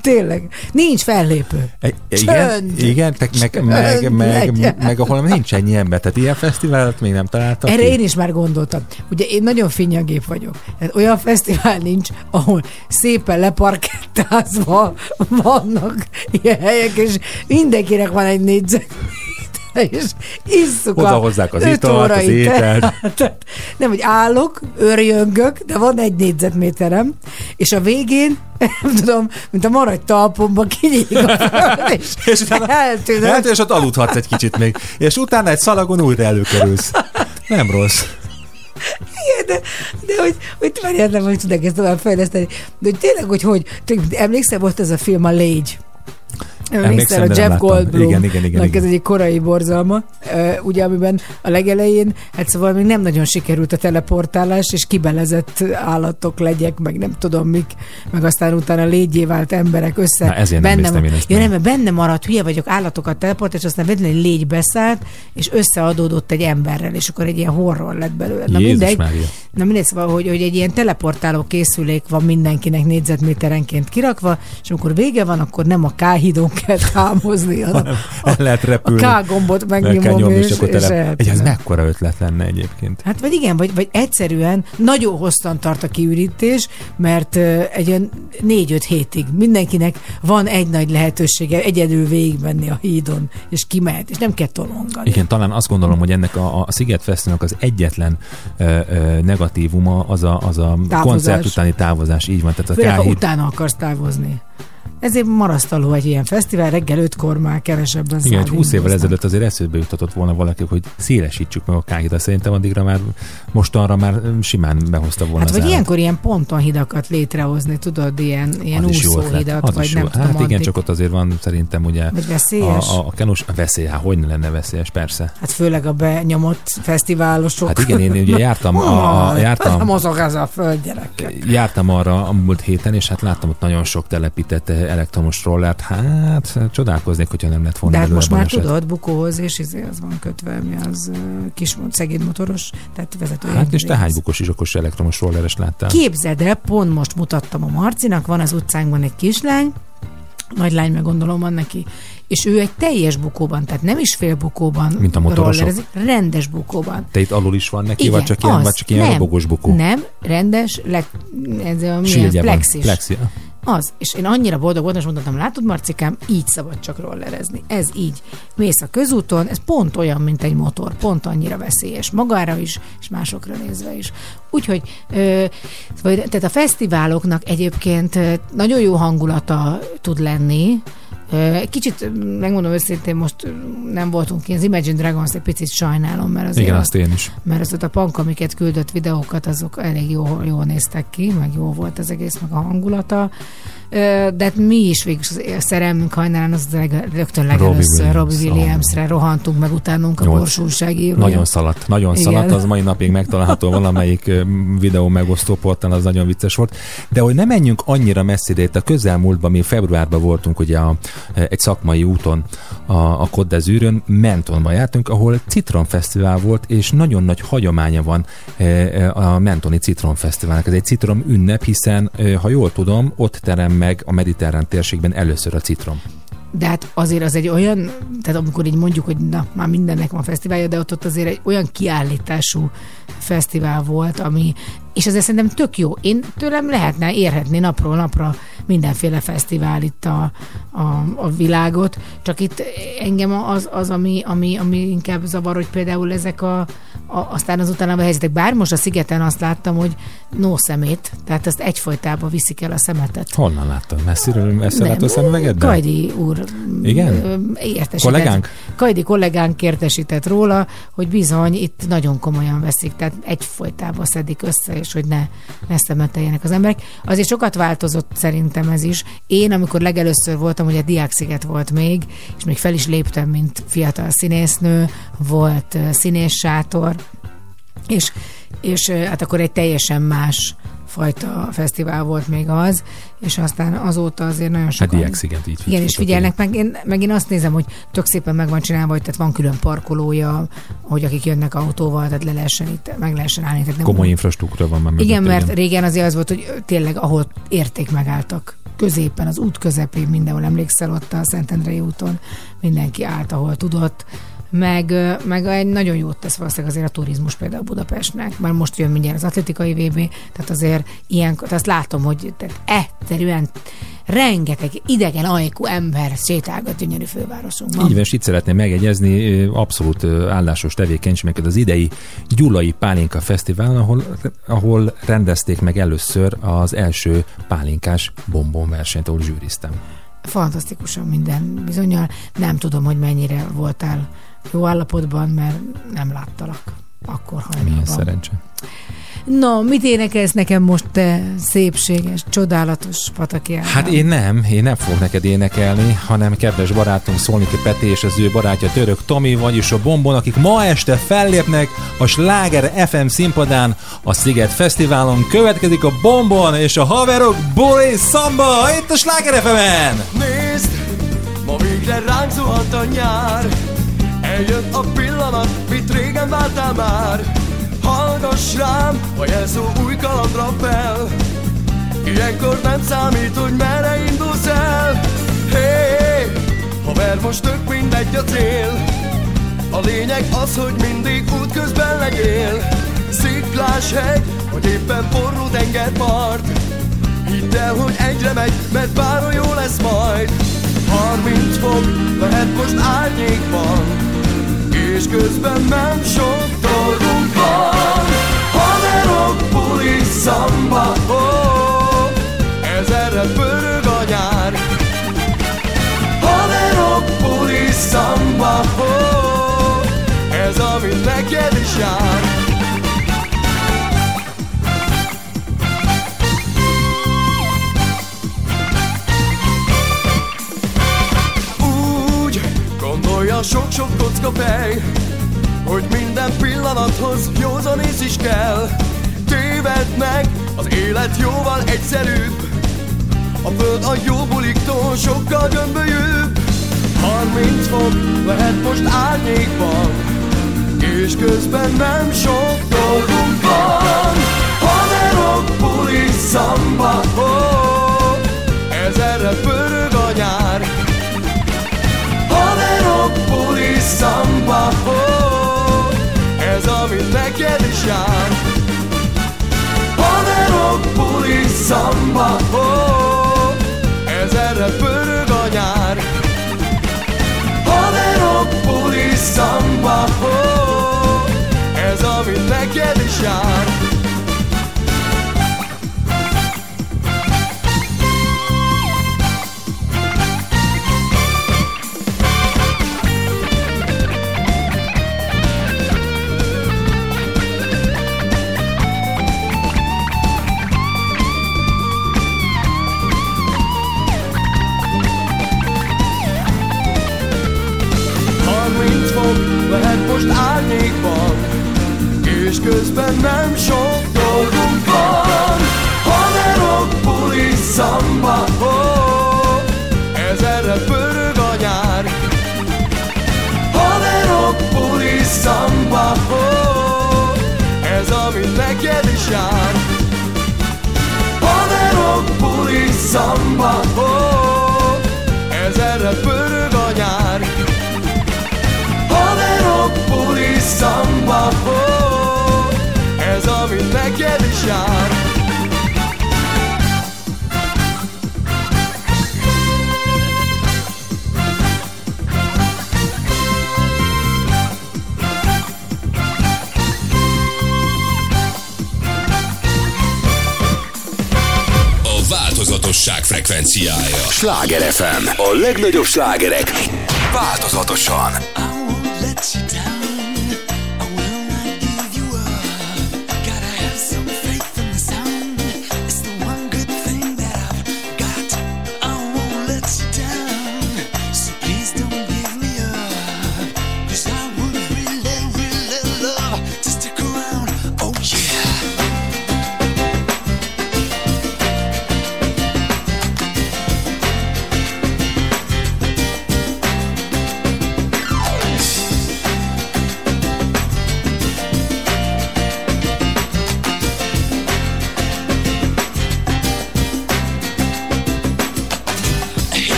Tényleg. Nincs fellépő. E- Igen, igen meg, meg, meg, meg, meg, ahol nincs ennyi ember. Tehát ilyen fesztivált még nem találtak Erre ki. én is már gondoltam. Ugye én nagyon finnyagép vagyok. Tehát olyan fesztivál nincs, ahol szépen leparkettázva vannak ilyen helyek, és mindenkinek van egy négyzet és isszuk Oda hozzák az italt, az ételt. teát. Nem, hogy állok, örjöngök, de van egy négyzetméterem, és a végén, nem tudom, mint a maradj talpomba kinyílik a föld, és, És utána eltűnök. Hát, és ott aludhatsz egy kicsit még. És utána egy szalagon újra előkerülsz. Nem rossz. Igen, de, de hogy, hogy várjál, nem, hogy tudnak ezt tovább fejleszteni. De hogy tényleg, hogy hogy, emlékszel, volt ez a film a Légy. Emlékszel, a nem Jeff. Goldblum. Igen, igen, igen, igen. Ez egy korai borzalma, ugye, amiben a legelején, hát szóval még nem nagyon sikerült a teleportálás, és kibelezett állatok, legyek, meg nem tudom mik, meg aztán utána légyé vált emberek össze. Na, ezért nem néztem én ezt ja, nem, mert benne maradt, hülye vagyok, állatokat teleport, és aztán véletlenül egy légy beszállt, és összeadódott egy emberrel, és akkor egy ilyen horror lett belőle. Na Jézus mindegy. Mária. Na mindegy, szóval, hogy, hogy egy ilyen teleportáló készülék van mindenkinek négyzetméterenként kirakva, és amikor vége van, akkor nem a K-hídon kell támozni, hanem El lehet a repülni. K gombot Meg kell megnyomom, nyomni, és, és akkor és. Egy, ez mekkora ötlet lenne egyébként. Hát vagy igen, vagy, vagy egyszerűen nagyon hosszan tart a kiürítés, mert ö, egy olyan négy-öt hétig mindenkinek van egy nagy lehetősége egyedül végigmenni a hídon, és kimehet, és nem kell tolongani. Igen, talán azt gondolom, hogy ennek a, a Sziget Fesztivalnak az egyetlen ö, ö, negatívuma az a, az a Távozás. koncert utáni távozás. Így van, tehát a Főleg, ha utána akarsz távozni. Ezért marasztaló egy ilyen fesztivál, reggel ötkor már kevesebben Igen, hogy 20 évvel ezelőtt azért eszébe jutatott volna valaki, hogy szélesítsük meg a káhida. Szerintem addigra már, mostanra már simán behozta volna Hát vagy állat. ilyenkor ilyen pontonhidakat létrehozni, tudod, ilyen, ilyen ötlet. úszóhidat, vagy nem tudom, Hát igen, addig. csak ott azért van szerintem ugye Vagy veszélyes? a, a, a kenus, a veszély, hát hogy ne lenne veszélyes, persze. Hát főleg a benyomott fesztiválosok. Hát igen, én ugye jártam, a, a, jártam, mozog ez a föld, gyerekek. jártam arra a múlt héten, és hát láttam ott nagyon sok telepített elektromos rollert. Hát csodálkoznék, hogyha nem lett volna De hát most már baleset. tudod, bukóhoz, és izé az van kötve, mi az kis szegény motoros, tehát vezető. Hát és te hány bukós is elektromos rolleres láttál? Képzeld el, pont most mutattam a Marcinak, van az utcánkban egy kislány, nagy lány meg gondolom van neki, és ő egy teljes bukóban, tehát nem is fél bukóban Mint a motorosok. rollerezik, rendes bukóban. Te itt alul is van neki, Igen, vagy csak ilyen, az. vagy csak ilyen nem, robogós bukó? Nem, rendes, le, ez a Sírgye van. plexis. Plexi. Az. És én annyira boldog voltam, és mondtam, látod, Marcikám, így szabad csak rollerezni. Ez így. Mész a közúton, ez pont olyan, mint egy motor, pont annyira veszélyes. Magára is, és másokra nézve is. Úgyhogy, ö, tehát a fesztiváloknak egyébként nagyon jó hangulata tud lenni, Kicsit, megmondom őszintén, most nem voltunk ki, az Imagine Dragons egy picit sajnálom, mert azért Igen, azt én is. mert az ott a punk, amiket küldött videókat, azok elég jól, jól néztek ki, meg jó volt az egész, meg a hangulata. De hát mi is végül a szerelmünk hajnalán az leg, rögtön legelőször. Robbie Williamsre rohantunk meg utánunk a Nyolc. Bors újságírója. Nagyon szaladt, nagyon Igen. szaladt, az mai napig megtalálható valamelyik videó megosztó portán, az nagyon vicces volt. De hogy ne menjünk annyira messzire, itt a közelmúltban, mi februárban voltunk ugye a, egy szakmai úton a, a d'Azurön, Mentonban jártunk, ahol Citronfesztivál volt, és nagyon nagy hagyománya van a Mentoni Citronfesztiválnak. Ez egy citrom ünnep, hiszen, ha jól tudom, ott terem meg a mediterrán térségben először a citrom. De hát azért az egy olyan, tehát amikor így mondjuk, hogy na, már mindennek van fesztiválja, de ott, ott azért egy olyan kiállítású fesztivál volt, ami, és ezért szerintem tök jó. Én tőlem lehetne érhetni napról napra mindenféle fesztivál itt a, a, a világot, csak itt engem az, az ami, ami, ami inkább zavar, hogy például ezek a, a aztán azután a helyzetek, bár most a szigeten azt láttam, hogy no szemét, tehát ezt egyfolytában viszik el a szemetet. Honnan láttad? Messziről, messze látod a szemüvegedben? Kajdi úr Igen? értesített. Kollégánk? Kajdi kollégánk értesített róla, hogy bizony itt nagyon komolyan veszik, tehát egyfolytában szedik össze, és hogy ne, ne szemeteljenek az emberek. Azért sokat változott szerintem ez is. Én, amikor legelőször voltam, ugye Diáksziget volt még, és még fel is léptem, mint fiatal színésznő, volt ö, színészsátor, és, és hát akkor egy teljesen más fajta fesztivál volt még az, és aztán azóta azért nagyon Hát sokan... Diáksziget így Igen, és figyelnek meg. Én, meg én azt nézem, hogy tök szépen meg van csinálva, hogy tehát van külön parkolója, hogy akik jönnek autóval, tehát le lehessen itt, meg lehessen állni. Tehát nem Komoly infrastruktúra van már igen, mert régen azért az volt, hogy tényleg ahol érték megálltak, középen, az út közepén, mindenhol emlékszel ott a Szentendrei úton, mindenki állt, ahol tudott, meg, meg egy nagyon jót tesz valószínűleg azért a turizmus például Budapestnek, mert most jön mindjárt az atletikai VB, tehát azért ilyen, tehát azt látom, hogy tehát egyszerűen rengeteg idegen ajkú ember sétálgat gyönyörű fővárosunkban. Így van, és itt szeretném megegyezni abszolút állásos tevékenységeket az idei Gyulai Pálinka Fesztivál, ahol, ahol rendezték meg először az első pálinkás bombon versenyt, ahol zsűriztem. fantasztikusan minden bizonyal. Nem tudom, hogy mennyire voltál jó állapotban, mert nem láttalak akkor Milyen hajnalban. szerencse. No, mit énekelsz nekem most, te szépséges, csodálatos Pataki Ádám? Hát én nem, én nem fogok neked énekelni, hanem kedves barátunk Szolniki Peti és az ő barátja Török Tomi, vagyis a Bombon, akik ma este fellépnek a Sláger FM színpadán a Sziget Fesztiválon. Következik a Bombon és a haverok Boli Szamba itt a Sláger FM-en! Nézd, ma végre ránk zuhant a nyár Eljött a pillanat, mit régen vártál már? Hallgass rám, a jelszó új kalandra fel. Ilyenkor nem számít, hogy merre indulsz el. Hé, hey, haver, most tök mindegy a cél. A lényeg az, hogy mindig útközben legyél. Sziklás hegy, vagy éppen forró tengerpart Hidd el, hogy egyre megy, mert bárhol jó lesz majd. 30 fok, lehet most árnyékban És közben nem sok dolgunk van. Haverok, buli, szamba oh, Ez erre pörög a nyár. Haverok, buli, szamba oh, Ez amit neked is jár sok-sok kocka fej Hogy minden pillanathoz józanész is kell. Téved meg, az élet jóval egyszerűbb. A föld a jó buliktól sokkal gömbölyűbb. 30 fok lehet most árnyékban És közben nem sok dolgunk van. Haverok, buli, szamba oh, szamba oh, Ez amit neked is jár. Haverok buli szamba oh, Ez erre pörög a nyár. Haverok buli szamba oh, Ez amit neked is jár. Árnyékban És közben nem sok dolgunk van Haverok, buli, szamba oh, Ez erre pörög a nyár. Haverok, buli, szamba oh, Ez amit neked is jár. Haverok, buli, szamba oh, Ez erre pörög a buli, szamba oh, Ez amit neked is jár A változatosság frekvenciája. Sláger FM. A legnagyobb slágerek változatosan.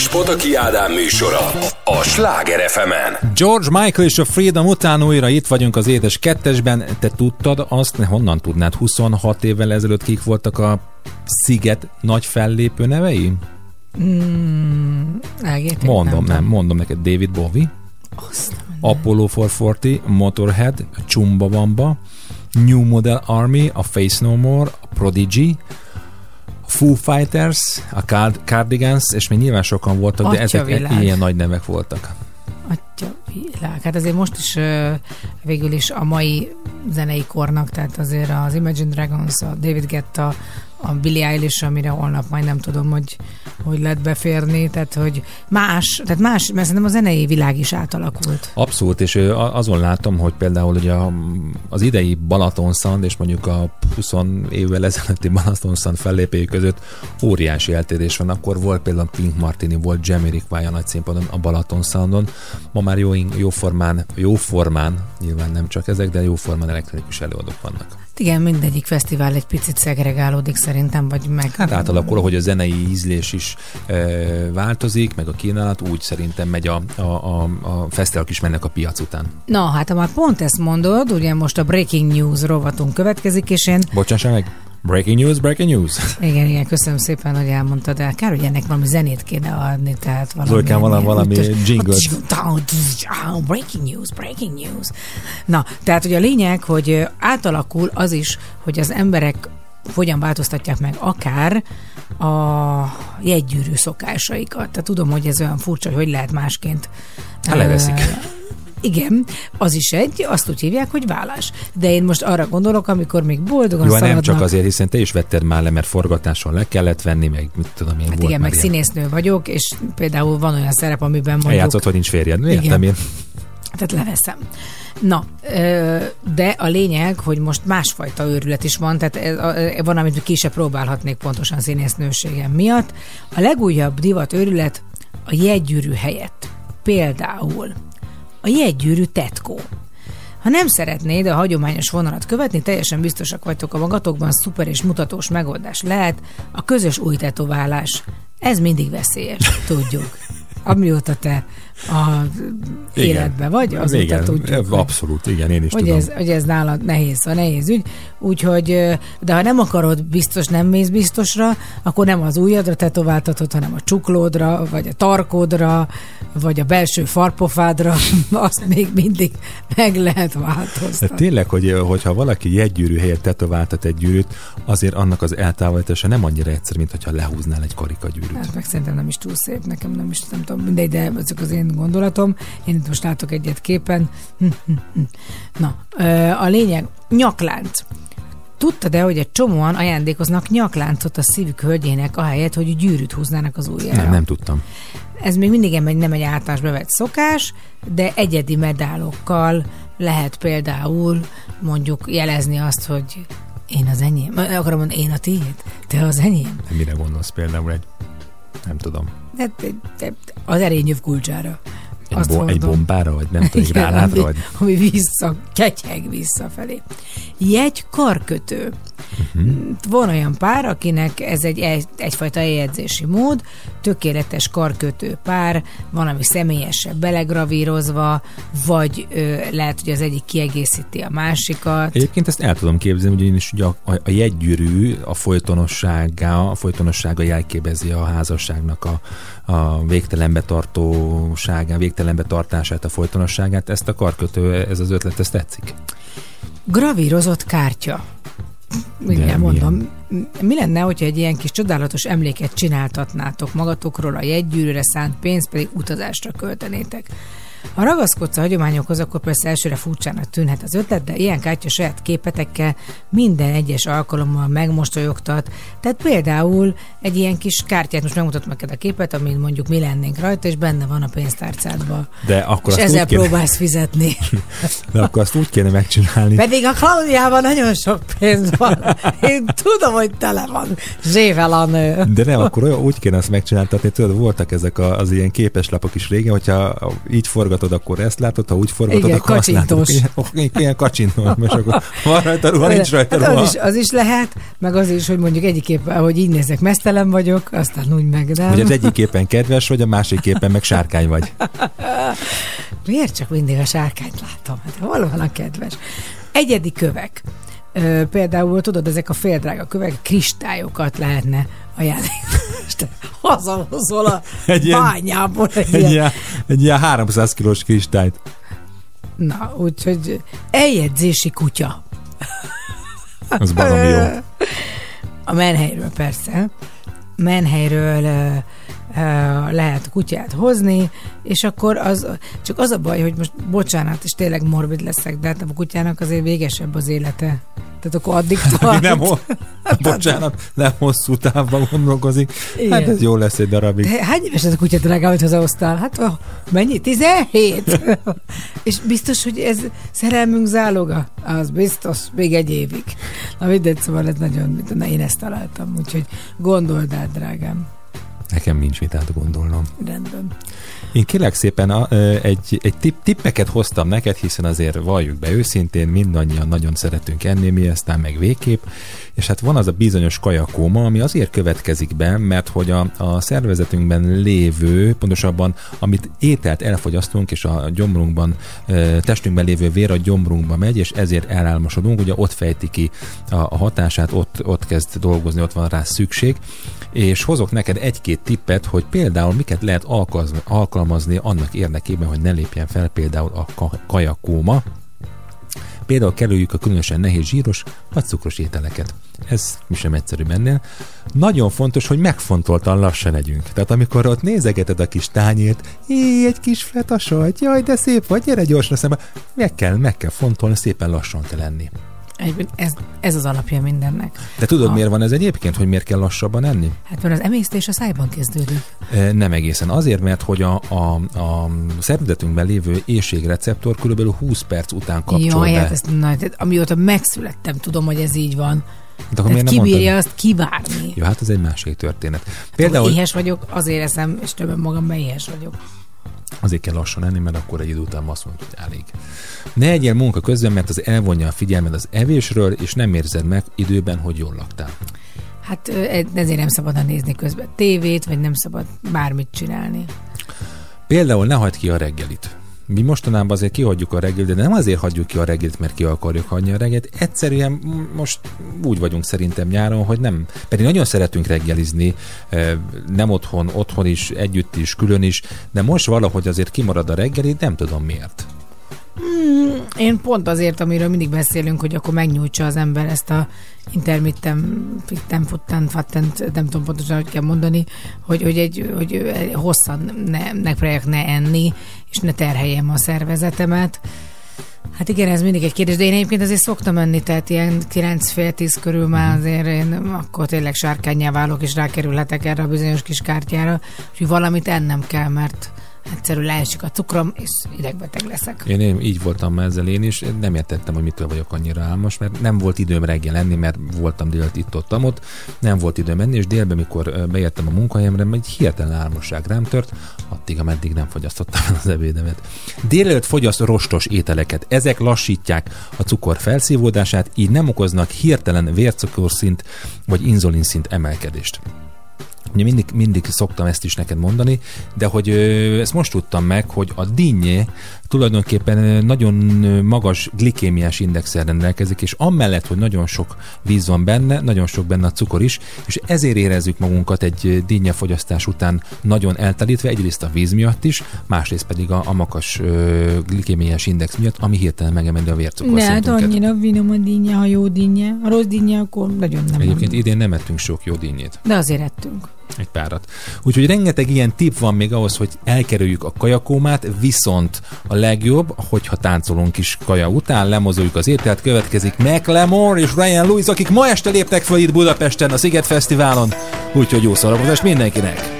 És Pataki Ádám műsora a Sláger fm George Michael és a Freedom után újra itt vagyunk az édes kettesben. Te tudtad azt, honnan tudnád 26 évvel ezelőtt kik voltak a Sziget nagy fellépő nevei? Mm, elgérték, Mondom, nem, tudom. mondom neked David Bowie, Apollo 440, Motorhead, Chumbawamba, New Model Army, a Face No More, a Prodigy, Foo Fighters, a Card- Cardigans, és még nyilván sokan voltak, de ezek Atyavilág. ilyen nagy nevek voltak. Atya világ. Hát azért most is végül is a mai zenei kornak, tehát azért az Imagine Dragons, a David Guetta, a Billie Eilish, amire holnap majd nem tudom, hogy hogy lehet beférni, tehát hogy más, tehát más, mert szerintem a zenei világ is átalakult. Abszolút, és azon látom, hogy például ugye az idei Balaton Sound és mondjuk a 20 évvel ezelőtti Balaton Sound fellépői között óriási eltérés van. Akkor volt például Pink Martini, volt Jamiroquai a nagy színpadon a Balaton Soundon. Ma már jó, jó formán, jó formán, nyilván nem csak ezek, de jó formán elektronikus előadók vannak. Igen, mindegyik fesztivál egy picit szegregálódik szerintem, vagy meg... Hát átalakul, hogy a zenei ízlés is e, változik, meg a kínálat, úgy szerintem megy a, a, a, a fesztiválok is mennek a piac után. Na, hát ha már pont ezt mondod, ugye most a Breaking News rovatunk következik, és én Bocsássál meg! Breaking news, breaking news. Igen, igen, köszönöm szépen, hogy elmondtad el. Kár, hogy ennek valami zenét kéne adni, tehát valami... Zolykán, valami- valami jingle-t. Breaking news, breaking news. Na, tehát ugye a lényeg, hogy átalakul az is, hogy az emberek hogyan változtatják meg akár a jegygyűrű szokásaikat. Tehát tudom, hogy ez olyan furcsa, hogy hogy lehet másként. Hát leveszik. Igen, az is egy, azt úgy hívják, hogy vállás. De én most arra gondolok, amikor még boldogan Jó, hát nem szaladnak. csak azért, hiszen te is vetted már le, mert forgatáson le kellett venni, meg mit tudom én, Hát volt igen, meg ilyen. színésznő vagyok, és például van olyan szerep, amiben mondjuk... Eljátszott, hogy nincs férjed. Értem én. Tehát leveszem. Na, de a lényeg, hogy most másfajta őrület is van, tehát a- van, amit ki se próbálhatnék pontosan színésznőségem miatt. A legújabb divat őrület a jegygyűrű helyett. Például a jegygyűrű tetkó. Ha nem szeretnéd a hagyományos vonalat követni, teljesen biztosak vagytok a magatokban, szuper és mutatós megoldás lehet a közös új tetoválás. Ez mindig veszélyes, tudjuk. Amióta te a életben vagy, azóta igen, tudjuk. Abszolút, igen, én is hogy tudom. ez, hogy ez nálad nehéz, a nehéz ügy. Úgyhogy, de ha nem akarod biztos, nem mész biztosra, akkor nem az ujjadra tetováltatod, hanem a csuklódra, vagy a tarkódra, vagy a belső farpofádra, azt még mindig meg lehet De változtatni. tényleg, hogy, hogyha valaki jegygyűrű helyett tetováltat egy gyűrűt, azért annak az eltávolítása nem annyira egyszerű, mint hogyha lehúznál egy karikagyűrűt. Hát meg szerintem nem is túl szép, nekem nem is, nem tudom, mindegy, de ez csak az én gondolatom. Én itt most látok egyet képen. Na, a lényeg, nyaklánc. Tudtad-e, hogy egy csomóan ajándékoznak nyakláncot a szívük hölgyének, ahelyett, hogy gyűrűt húznának az ujjára? Nem, nem tudtam. Ez még mindig nem egy, nem egy általános bevett szokás, de egyedi medálokkal lehet például mondjuk jelezni azt, hogy én az enyém. Akarom mondani, én a tiéd, te az enyém. De mire gondolsz például egy, nem tudom, De, de, de az erényöv kulcsára. Egy, Azt bo- egy bombára, vagy nem tudom, egy gránátra, vagy ami vissza, ketyeg visszafelé. Jegy karkötő. Mhm. Van olyan pár, akinek ez egy, egy egyfajta eljegyzési mód, tökéletes karkötő pár, van, ami személyesebb belegravírozva, vagy ö, lehet, hogy az egyik kiegészíti a másikat. Egyébként ezt el tudom képzelni, ugyanis ugye a, a, a jegygyűrű a folytonossága, a folytonossága jelképezi a házasságnak a, a végtelenbe tartóságát, végtelenbe tartását, a folytonosságát. Ezt a karkötő, ez az ötlet, ez tetszik. Gravírozott kártya. Mindjárt mondom. Mi lenne, hogyha egy ilyen kis csodálatos emléket csináltatnátok magatokról, a jegygyűrűre szánt pénzt pedig utazásra költenétek? Ha ragaszkodsz a hagyományokhoz, akkor persze elsőre furcsának tűnhet az ötlet, de ilyen kártya saját képetekkel minden egyes alkalommal megmosolyogtat. Tehát például egy ilyen kis kártyát, most megmutatom neked a képet, amin mondjuk mi lennénk rajta, és benne van a pénztárcádban. De akkor és azt ezzel kéne, próbálsz fizetni. de akkor azt úgy kéne megcsinálni, Pedig a Klaudiában nagyon sok pénz van. Én tudom, hogy tele van zsével a nő. De nem, akkor olyan, úgy kéne azt megcsináltatni, tudod, voltak ezek a, az ilyen képeslapok is régen, hogyha így forgatod forgatod, akkor ezt látod, ha úgy forgatod, Igen, akkor azt látod. kacsintós. Ilyen, ilyen kacsintós, most akkor van rajta ruha, nincs rajta Hát ruha. az, is, az is lehet, meg az is, hogy mondjuk egyik éppen, hogy így nézek, mesztelen vagyok, aztán úgy meg nem. Hogy az egyik képen kedves vagy, a másik képen meg sárkány vagy. Miért csak mindig a sárkányt látom? Hát valóban a kedves. Egyedi kövek. Ö, például, tudod, ezek a féldrága kövek, kristályokat lehetne ajánlani. Most Hazahozol a Egy ilyen- bányából egy, Egy ilyen. egy ilyen 300 kilós kristályt. Na, úgyhogy eljegyzési kutya. Az baromi jó. A menhelyről persze. Menhelyről lehet kutyát hozni, és akkor az, csak az a baj, hogy most bocsánat, és tényleg morbid leszek, de hát a kutyának azért végesebb az élete. Tehát akkor addig tart. Nem, bocsánat, nem hosszú távban gondolkozik. Igen. Hát ez jó lesz egy darabig. De hány éves ez a kutya, drágám, amit hazahoztál? Hát oh, mennyi? 17? és biztos, hogy ez szerelmünk záloga? Az biztos, még egy évig. Na mindegy, szóval ez nagyon, na én ezt találtam, úgyhogy gondold át, drágám. Nekem nincs mit átgondolnom. Rendben. Én kérlek szépen a, egy, egy tipp, tippeket hoztam neked, hiszen azért valljuk be őszintén, mindannyian nagyon szeretünk enni, mi aztán meg végképp, és hát van az a bizonyos kajakóma, ami azért következik be, mert hogy a, a szervezetünkben lévő, pontosabban amit ételt elfogyasztunk, és a gyomrunkban, testünkben lévő vér a gyomrunkba megy, és ezért elálmosodunk, ugye ott fejti ki a, a hatását, ott, ott kezd dolgozni, ott van rá szükség, és hozok neked egy-két tippet, hogy például miket lehet alkalmazni, annak érdekében, hogy ne lépjen fel például a ka- kajakóma. Például kerüljük a különösen nehéz zsíros vagy cukros ételeket. Ez mi sem egyszerű ennél. Nagyon fontos, hogy megfontoltan lassan legyünk. Tehát amikor ott nézegeted a kis tányért, Jé, egy kis feta sajt, jaj, de szép vagy, gyere gyorsan szembe. Meg kell, meg kell fontolni, szépen lassan kell lenni. Egyben Ez, ez az alapja mindennek. De tudod, Ha- miért van ez egyébként, hogy miért kell lassabban enni? Hát mert az emésztés a szájban kezdődik. Nem egészen. Azért, mert hogy a, a, a szervezetünkben lévő éjségreceptor kb. 20 perc után kapcsol Jaj, be. hát ezt, na, tehát amióta megszülettem, tudom, hogy ez így van. De akkor Tehát miért ki nem bírja mondtad? azt kivárni? Jó, hát ez egy másik történet. Például... Például Éhes vagyok, azért eszem, és többen magamban éhes vagyok. Azért kell lassan enni, mert akkor egy idő után azt mondod, hogy elég. Ne egyél munka közben, mert az elvonja a figyelmed az evésről, és nem érzed meg időben, hogy jól laktál. Hát e- ezért nem szabad nézni közben tévét, vagy nem szabad bármit csinálni. Például ne hagyd ki a reggelit. Mi mostanában azért kihagyjuk a reggelit, de nem azért hagyjuk ki a reggelit, mert ki akarjuk hagyni a reggelit. Egyszerűen most úgy vagyunk szerintem nyáron, hogy nem. Pedig nagyon szeretünk reggelizni, nem otthon, otthon is, együtt is, külön is, de most valahogy azért kimarad a reggeli, nem tudom miért. Hmm, én pont azért, amiről mindig beszélünk, hogy akkor megnyújtsa az ember ezt a intermittem, fitten, futten, fattent, nem tudom pontosan, hogy kell mondani, hogy, hogy, egy, hogy hosszan ne, ne próbáljak ne enni, és ne terheljem a szervezetemet. Hát igen, ez mindig egy kérdés, de én egyébként azért szoktam enni, tehát ilyen 9 fél 10 körül már azért én akkor tényleg sárkányá válok, és rákerülhetek erre a bizonyos kis kártyára, úgyhogy valamit ennem kell, mert egyszerű leesik a cukrom, és idegbeteg leszek. Én, én így voltam ezzel én is, nem értettem, hogy mitől vagyok annyira álmos, mert nem volt időm reggel enni, mert voltam délt itt ott, ott, nem volt időm enni, és délben, mikor beértem a munkahelyemre, egy hihetetlen álmosság rám tört, addig, ameddig nem fogyasztottam az ebédemet. Délelőtt fogyaszt rostos ételeket, ezek lassítják a cukor felszívódását, így nem okoznak hirtelen vércukorszint vagy inzulinszint emelkedést. Ugye mindig, mindig szoktam ezt is neked mondani, de hogy ezt most tudtam meg, hogy a dinnyé tulajdonképpen nagyon magas glikémiás indexel rendelkezik, és amellett, hogy nagyon sok víz van benne, nagyon sok benne a cukor is, és ezért érezzük magunkat egy dinnye fogyasztás után nagyon eltelítve, egyrészt a víz miatt is, másrészt pedig a, a magas glikémiás index miatt, ami hirtelen megemeli a Ne, hát vércukorszintünket. annyira finom a dinnye, ha jó dinnye. Ha rossz dinnye, akkor nagyon nem. Egyébként idén nem ettünk sok jó dinnyét. De azért ettünk. Egy párat. Úgyhogy rengeteg ilyen tip van még ahhoz, hogy elkerüljük a kajakómát, viszont a legjobb, hogyha táncolunk is kaja után, lemozoljuk az ételt, következik Macklemore és Ryan Lewis, akik ma este léptek fel itt Budapesten a Sziget Fesztiválon, úgyhogy jó szórakozást mindenkinek!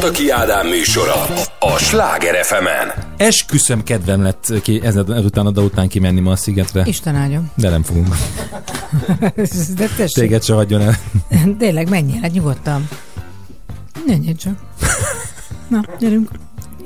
Pataki Ádám műsora a Sláger fm Esküszöm kedvem lett ki ezen ezután oda után kimenni ma a szigetre. Isten áldjon. De nem fogunk. De tessék. Téged se hagyjon el. Tényleg, menjél, hát nyugodtan. Menjél csak. Na, gyerünk.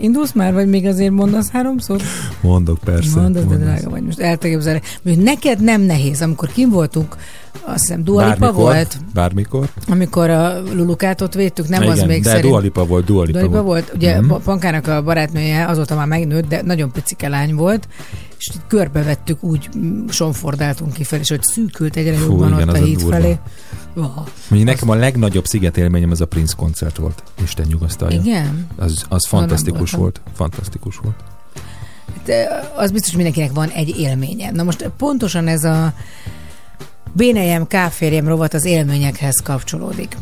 Indulsz már, vagy még azért mondasz három szót? Mondok persze. Mondasz, de drága vagy. Most eltegepzelni. Mondjuk neked nem nehéz, amikor kim voltunk, azt hiszem Dua Lipa Bármikor, volt, Bármikor. amikor a Lulukát ott védtük, nem Igen, az még de szerint... Dua Lipa volt, Dua Lipa Dua Lipa volt. volt. Ugye mm. Pankának a barátnője azóta már megnőtt, de nagyon picike lány volt, és körbevettük, úgy sonfordáltunk kifelé, és hogy szűkült egyre Fú, jobban igen, ott a híd durva. felé. Oh. Mondjuk nekem a legnagyobb szigetélményem az a Prince koncert volt. Isten nyugasztalja. Igen? Az, az fantasztikus voltam. volt. Fantasztikus volt. De az biztos mindenkinek van egy élménye. Na most pontosan ez a Bénejem, káférjem rovat az élményekhez kapcsolódik.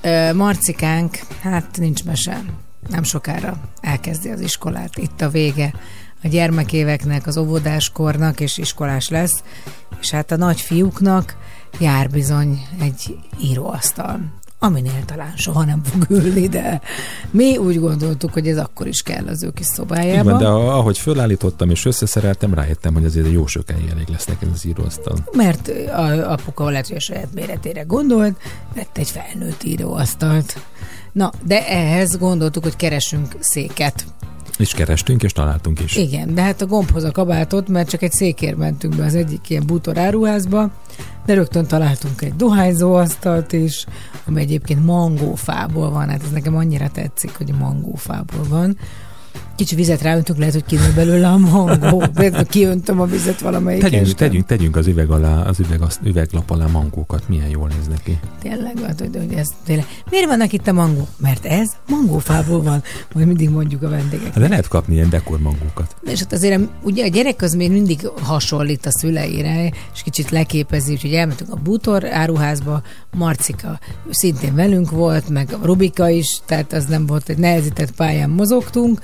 Ö, Marcikánk, hát nincs mese. nem sokára elkezdi az iskolát, itt a vége a gyermekéveknek, az óvodáskornak, és iskolás lesz, és hát a nagy fiúknak jár bizony egy íróasztal, aminél talán soha nem fog ülni, de mi úgy gondoltuk, hogy ez akkor is kell az ő kis Így szobájában. van, de ahogy fölállítottam és összeszereltem, rájöttem, hogy azért jó sokáig elég lesz nekem az íróasztal. Mert a apuka lehet, hogy a saját méretére gondolt, vett egy felnőtt íróasztalt. Na, de ehhez gondoltuk, hogy keresünk széket. És kerestünk, és találtunk is. Igen, de hát a gombhoz a kabátot, mert csak egy székért mentünk be az egyik ilyen bútor áruházba, de rögtön találtunk egy dohányzóasztalt is, ami egyébként mangófából van, hát ez nekem annyira tetszik, hogy mangófából van. Kicsi vizet ráöntünk, lehet, hogy kinő belőle a mangó. Kiöntöm a vizet valamelyik Tegyünk, este. tegyünk, tegyünk az üveg alá, az üveg, az üveglap alá mangókat, milyen jól néz neki. Tényleg, hát, hogy, hogy ez tényleg. Miért vannak itt a mangó? Mert ez mangófából van, majd mindig mondjuk a vendégek. De lehet kapni ilyen dekormangókat. És hát azért ugye a gyerek az még mindig hasonlít a szüleire, és kicsit leképezi, úgyhogy elmentünk a bútor áruházba, Marcika szintén velünk volt, meg a Rubika is, tehát az nem volt egy nehezített pályán mozogtunk,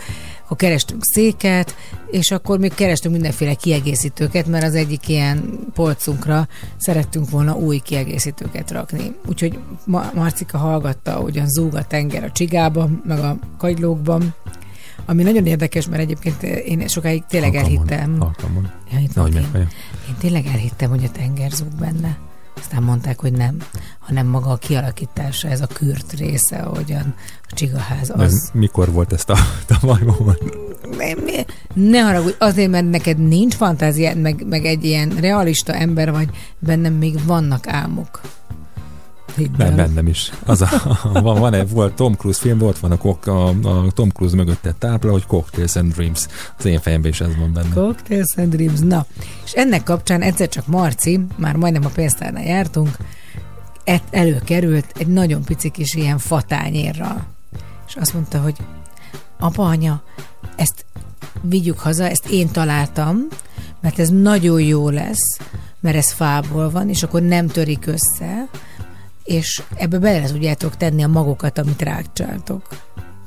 akkor kerestünk széket, és akkor még kerestünk mindenféle kiegészítőket, mert az egyik ilyen polcunkra szerettünk volna új kiegészítőket rakni. Úgyhogy Ma- Marcika hallgatta, hogyan zúg a tenger a csigában, meg a kagylókban, ami nagyon érdekes, mert egyébként én sokáig tényleg elhittem. mond. Ja, itt Nehogy van megfejem. Én tényleg elhittem, hogy a tenger zúg benne. Aztán mondták, hogy nem, hanem maga a kialakítása, ez a kürt része, ahogyan a csigaház De az. mikor volt ezt a volt? Mi- mi- Ne haragudj, azért, mert neked nincs fantáziád, meg, meg egy ilyen realista ember vagy, bennem még vannak álmok. Hidd el. Nem, bennem is. Az a, van, van egy, volt Tom Cruise film, volt van a, kok, a, a Tom Cruise mögött egy tápla, hogy Cocktails and Dreams. Az én fejemben is ez van benne. Cocktails and Dreams. Na, és ennek kapcsán egyszer csak Marci, már majdnem a pénztárnál jártunk, et- előkerült egy nagyon pici kis ilyen fatányérral. És azt mondta, hogy apa, anya, ezt vigyük haza, ezt én találtam, mert ez nagyon jó lesz, mert ez fából van, és akkor nem törik össze, és ebbe bele tudjátok tenni a magokat, amit rákcsáltok.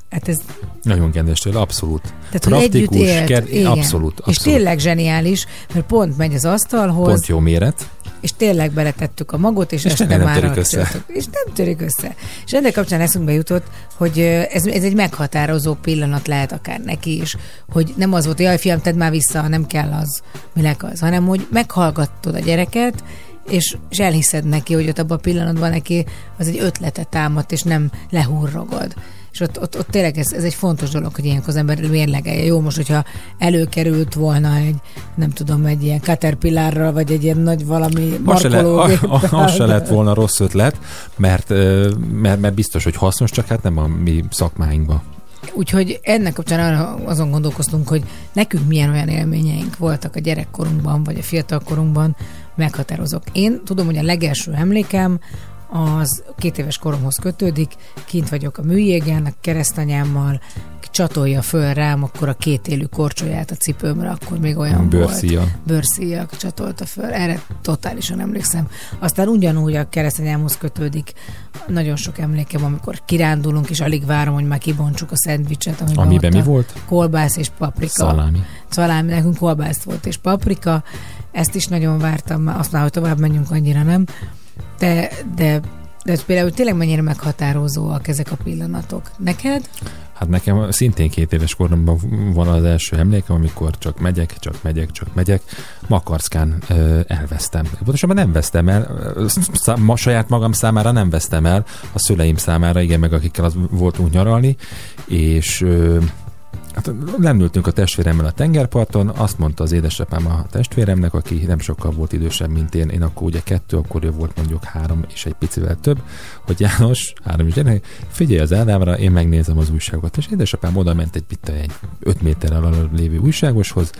Hát ez Nagyon kedves tőle, abszolút. tehát, hogy együtt élt. ker- igen. abszolút, abszolút. És tényleg zseniális, mert pont megy az asztalhoz, Pont jó méret. és tényleg beletettük a magot, és, És este nem már törik össze. És nem törik össze. És ennek kapcsán eszünkbe jutott, hogy ez, ez egy meghatározó pillanat lehet akár neki is, hogy nem az volt, hogy jaj, fiam, tedd már vissza, nem kell az, minek az, hanem hogy meghallgattad a gyereket, és, és elhiszed neki, hogy ott abban a pillanatban neki az egy ötletet támadt, és nem lehurrogod. És ott, ott, ott tényleg ez, ez egy fontos dolog, hogy ilyenkor az ember mérlegelje. Jó, most, hogyha előkerült volna egy, nem tudom, egy ilyen caterpillarral, vagy egy ilyen nagy valami Az se, le, markológéppel. a, a, az se lett volna rossz ötlet, mert, mert, mert biztos, hogy hasznos, csak hát nem a mi szakmáinkban. Úgyhogy ennek kapcsán arra azon gondolkoztunk, hogy nekünk milyen olyan élményeink voltak a gyerekkorunkban, vagy a fiatalkorunkban, meghatározók. Én tudom, hogy a legelső emlékem az két éves koromhoz kötődik, kint vagyok a műjégen, a keresztanyámmal, csatolja föl rám akkor a két élő korcsolyát a cipőmre, akkor még olyan Bőrszíja. volt. Bőrszíjak csatolta föl. Erre totálisan emlékszem. Aztán ugyanúgy a keresztanyámhoz kötődik nagyon sok emlékem, amikor kirándulunk, és alig várom, hogy már kibontsuk a szendvicset. amiben Amiben mi volt? Kolbász és paprika. Szalámi. Szalámi, nekünk kolbász volt és paprika. Ezt is nagyon vártam, már azt már, hogy tovább menjünk, annyira nem. De, de, de például tényleg mennyire meghatározóak ezek a pillanatok. Neked? Hát nekem szintén két éves koromban van az első emlékem, amikor csak megyek, csak megyek, csak megyek. Makarckán ö, elvesztem. Pontosabban nem vesztem el, ma saját magam számára nem vesztem el, a szüleim számára, igen, meg akikkel az voltunk nyaralni, és ö, Hát nem ültünk a testvéremmel a tengerparton, azt mondta az édesapám a testvéremnek, aki nem sokkal volt idősebb, mint én, én akkor ugye kettő, akkor ő volt mondjuk három és egy picivel több, hogy János, három is gyerek, figyelj az Ádámra, én megnézem az újságot. És édesapám oda ment egy, mit, egy öt méterrel alul lévő újságoshoz,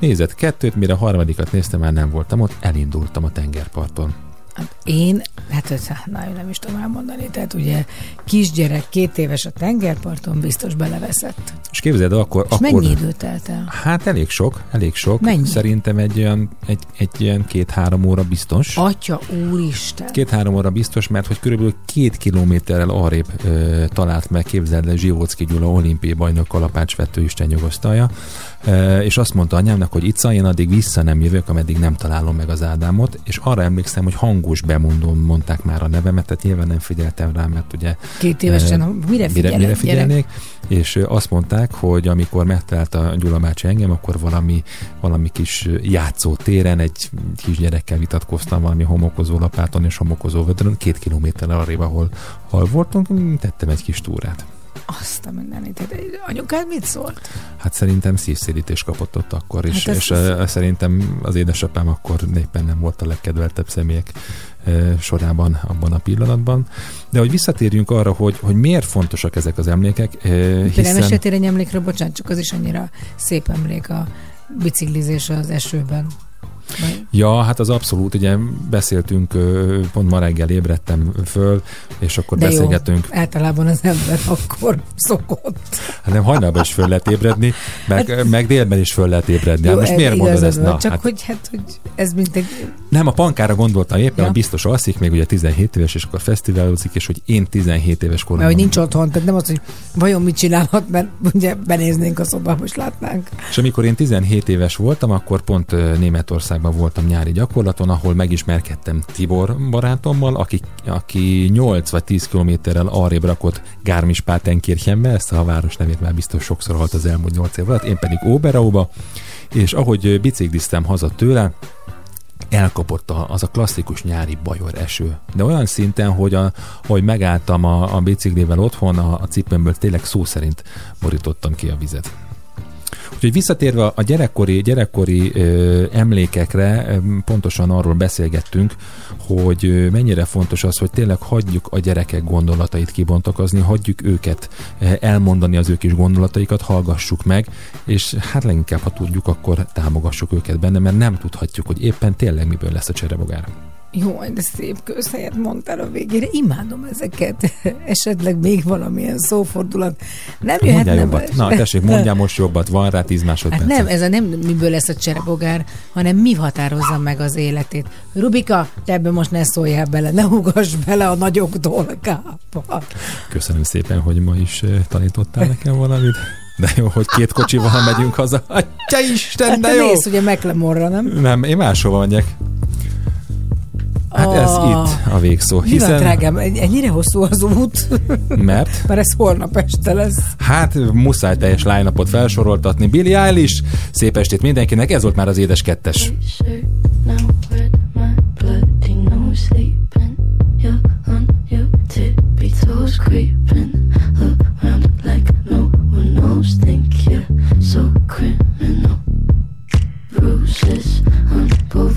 nézett kettőt, mire a harmadikat néztem, már nem voltam ott, elindultam a tengerparton. Én, hát ez, na, én nem is tudom elmondani, tehát ugye kisgyerek, két éves a tengerparton biztos beleveszett. És képzeld, el, akkor... És akkor mennyi idő telt el? Hát elég sok, elég sok. Mennyi? Szerintem egy olyan, egy, egy ilyen két-három óra biztos. Atya úristen! Két-három óra biztos, mert hogy körülbelül két kilométerrel arrébb ö, talált meg, képzeld el, Zsivócki Gyula olimpiai bajnok kalapácsvető Isten nyugosztalja, ö, és azt mondta anyámnak, hogy itt én addig vissza nem jövök, ameddig nem találom meg az Ádámot, és arra emlékszem, hogy hangos bemondón mondták már a nevemet, tehát nyilván nem figyeltem rá, mert ugye Két évesen, ö, mire mire, mire figyelnék, és ö, azt mondták, hogy amikor megtalálta Gyula bácsi engem, akkor valami, valami kis játszótéren egy kisgyerekkel vitatkoztam valami homokozó lapáton és homokozó vödrön, két kilométerre arrébb, ahol, ahol voltunk, tettem egy kis túrát. Azt a mindenit. Hát, Anyukád mit szólt? Hát szerintem szívszérítés kapott ott akkor Hát ez- és ö, szerintem az édesapám akkor éppen nem volt a legkedveltebb személyek sorában abban a pillanatban. De hogy visszatérjünk arra, hogy, hogy miért fontosak ezek az emlékek, hiszen... meséltél egy emlékről, bocsánat, csak az is annyira szép emlék a biciklizés az esőben. Ja, hát az abszolút, ugye beszéltünk, pont ma reggel ébredtem föl, és akkor De beszélgetünk. jó, általában az ember akkor szokott. Hát nem hajnalban is föl lehet ébredni, meg, meg délben is föl lehet ébredni. Hát Jó, most e- miért mondod ezt? Na, Csak hát hogy, hát, hogy ez mint egy... nem, a pankára gondoltam éppen, Ja. hogy biztos alszik, még ugye 17 éves, és akkor fesztiválozik, és hogy én 17 éves koromban. Mert hogy nincs otthon, tehát nem az, hogy vajon mit csinálhat, mert ugye benéznénk a szobába, és látnánk. És amikor én 17 éves voltam, akkor pont ö, Németországban voltam nyári gyakorlaton, ahol megismerkedtem Tibor barátommal, aki, aki 8 vagy 10 kilométerrel arrébb rakott Garmisch-Partenkirchenbe, ezt a város nevét már biztos sokszor halt az elmúlt 8 év alatt, én pedig Oberauba, és ahogy bicikliztem haza tőle, elkapott az a klasszikus nyári bajor eső. De olyan szinten, hogy a, hogy megálltam a, a biciklivel otthon, a, a cipőmből tényleg szó szerint borítottam ki a vizet. Úgyhogy visszatérve a gyerekkori, gyerekkori ö, emlékekre, pontosan arról beszélgettünk, hogy mennyire fontos az, hogy tényleg hagyjuk a gyerekek gondolatait kibontakozni, hagyjuk őket elmondani az ő kis gondolataikat, hallgassuk meg, és hát leginkább, ha tudjuk, akkor támogassuk őket benne, mert nem tudhatjuk, hogy éppen tényleg miből lesz a cserebogár. Jó, de szép közhelyet mondtál a végére. Imádom ezeket. Esetleg még valamilyen szófordulat. Nem Mondjál jöhetne jobbat. be- Na, tessék, mondjál most jobbat, van rá 10 másodperc. Hát nem, ez a nem miből lesz a cserebogár, hanem mi határozza meg az életét. Rubika, te ebbe most ne szóljál bele, ne ugass bele a nagyok dolgába. Köszönöm szépen, hogy ma is eh, tanítottál nekem valamit. De jó, hogy két kocsival megyünk haza. Atya Isten, Hát de jó! mész ugye McLemore-ra, nem? Nem, én máshova megyek. Hát ez Ah. itt a végszó. Mi van, drágám, egy- ennyire hosszú az út? Mert? Mert ez holnap este lesz. Hát muszáj teljes line felsoroltatni. Billy Eilish, szép estét mindenkinek, ez volt már az édes kettes. creeping around like no one knows. Think you're so criminal. Bruises on both